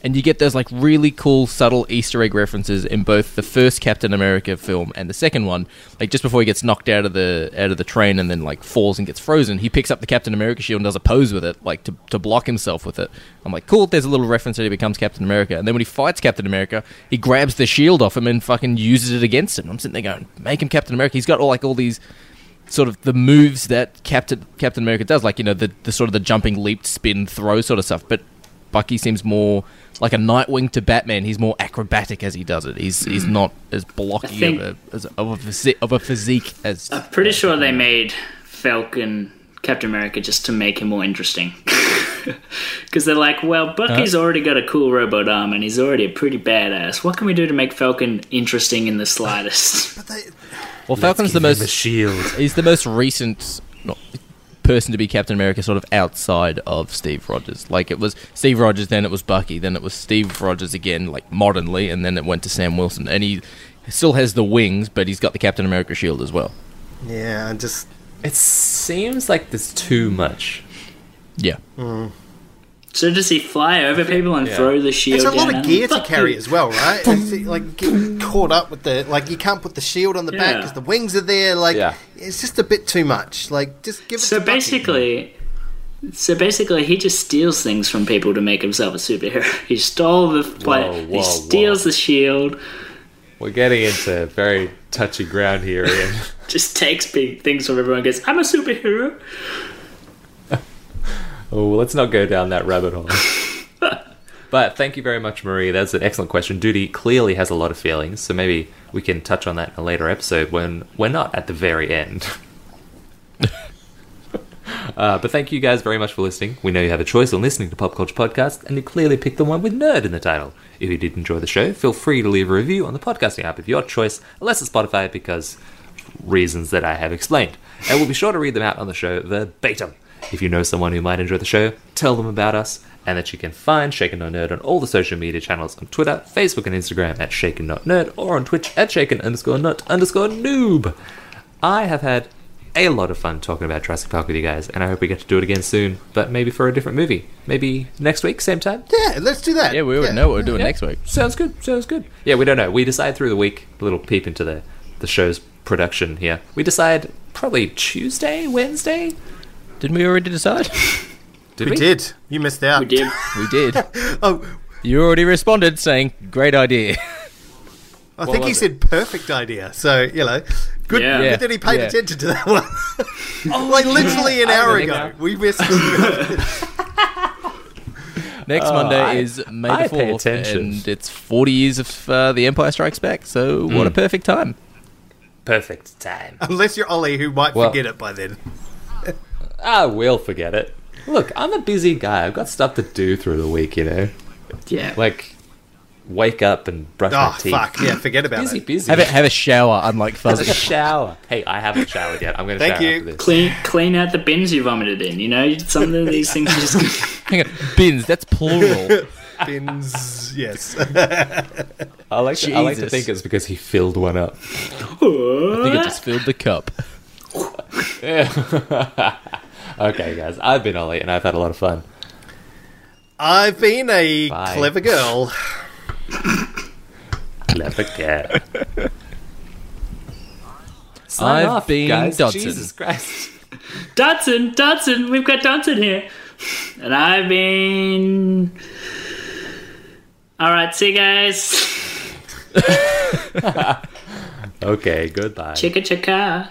And you get those like really cool subtle Easter egg references in both the first Captain America film and the second one. Like just before he gets knocked out of the out of the train and then like falls and gets frozen, he picks up the Captain America shield and does a pose with it, like to to block himself with it. I'm like, cool. There's a little reference that he becomes Captain America, and then when he fights Captain America, he grabs the shield off him and fucking uses it against him. I'm sitting there going, make him Captain America. He's got all like all these sort of the moves that Captain Captain America does, like you know the the sort of the jumping, leap, spin, throw sort of stuff. But Bucky seems more like a Nightwing to Batman. He's more acrobatic as he does it. He's he's mm. not as blocky think- of a as, of a physi- of a physique as. I'm pretty sure they made Falcon Captain America just to make him more interesting. (laughs) Because they're like, well, Bucky's already got a cool robot arm and he's already a pretty badass. What can we do to make Falcon interesting in the (laughs) slightest? But they, well, Falcon's the Give a most shield. he's the most recent not, person to be Captain America, sort of outside of Steve Rogers. Like it was Steve Rogers, then it was Bucky, then it was Steve Rogers again, like modernly, and then it went to Sam Wilson, and he still has the wings, but he's got the Captain America shield as well. yeah, just It seems like there's too much. Yeah. Mm. So does he fly over people and Yeah. throw the shield It's a lot down of gear to carry as well, right? (laughs) It's like getting caught up with the like you can't put the shield on the back because the wings are there. Like Yeah. it's just a bit too much. Like just give it. So to Bucky. basically, so basically, he just steals things from people to make himself a superhero. (laughs) He stole the play. Whoa, he steals whoa. the shield. We're getting into very touchy ground here, Ian. (laughs) Just takes big things from everyone. and Goes, I'm a superhero. Oh, let's not go down that rabbit hole. (laughs) but thank you very much, Marie. That's an excellent question. Judy clearly has a lot of feelings, so maybe we can touch on that in a later episode when we're not at the very end. (laughs) Uh, but thank you guys very much for listening. We know you have a choice on listening to Pop Culture Podcast, and you clearly picked the one with nerd in the title. If you did enjoy the show, feel free to leave a review on the podcasting app of your choice, unless it's Spotify, because reasons that I have explained. And we'll be sure to read them out on the show verbatim. If you know someone who might enjoy the show, tell them about us, and that you can find Shaken Not Nerd on all the social media channels on Twitter, Facebook, and Instagram at Shaken Not Nerd, or on Twitch at Shaken underscore Not underscore Noob. I have had a lot of fun talking about Jurassic Park with you guys, and I hope we get to do it again soon, but maybe for a different movie. Maybe next week, same time? yeah, let's do that. Yeah, we would know what we're doing next week. Sounds good. Sounds good. Yeah, we don't know. We decide through the week. A little peep into the the show's production here. We decide probably Tuesday, Wednesday. Didn't we already decide? (laughs) Did We did. You missed out. We did. (laughs) we did. (laughs) Oh, You already responded saying, "Great idea." I think he was said perfect idea. So you know, good, Yeah. good that he paid Yeah. attention to that one. like literally an hour ago, now. we missed. Next Oh, Monday I- is May I the fourth, and it's forty years of uh, The Empire Strikes Back. So what a perfect time. Perfect time. Unless you're Ollie, who might Well- forget it by then. I will forget it. Look, I'm a busy guy. I've got stuff to do through the week, you know? Yeah. Like, wake up and brush Oh my ah, teeth. fuck! Yeah, (laughs) forget about Busy, it. busy. Have a, have a shower, unlike Have a Fuzzy. shower. Hey, I haven't showered yet. I'm going to Thank shower you. after this. clean clean out the bins you vomited in. You know, some of these things you just. (laughs) Hang on, bins. That's plural. (laughs) Bins, yes. I like, to, I like to Jesus. think it's because he filled one up. I think it just filled the cup. Okay, guys. I've been Ollie, and I've had a lot of fun. I've been a Bye. clever girl. Clever girl. (laughs) Sign I've off, been guys. Dodgson. Jesus Christ. (laughs) Dodgson, Dodgson, we've got Dodgson here. (laughs) And I've been. Alright, see you guys. Okay, goodbye. Chicka chicka.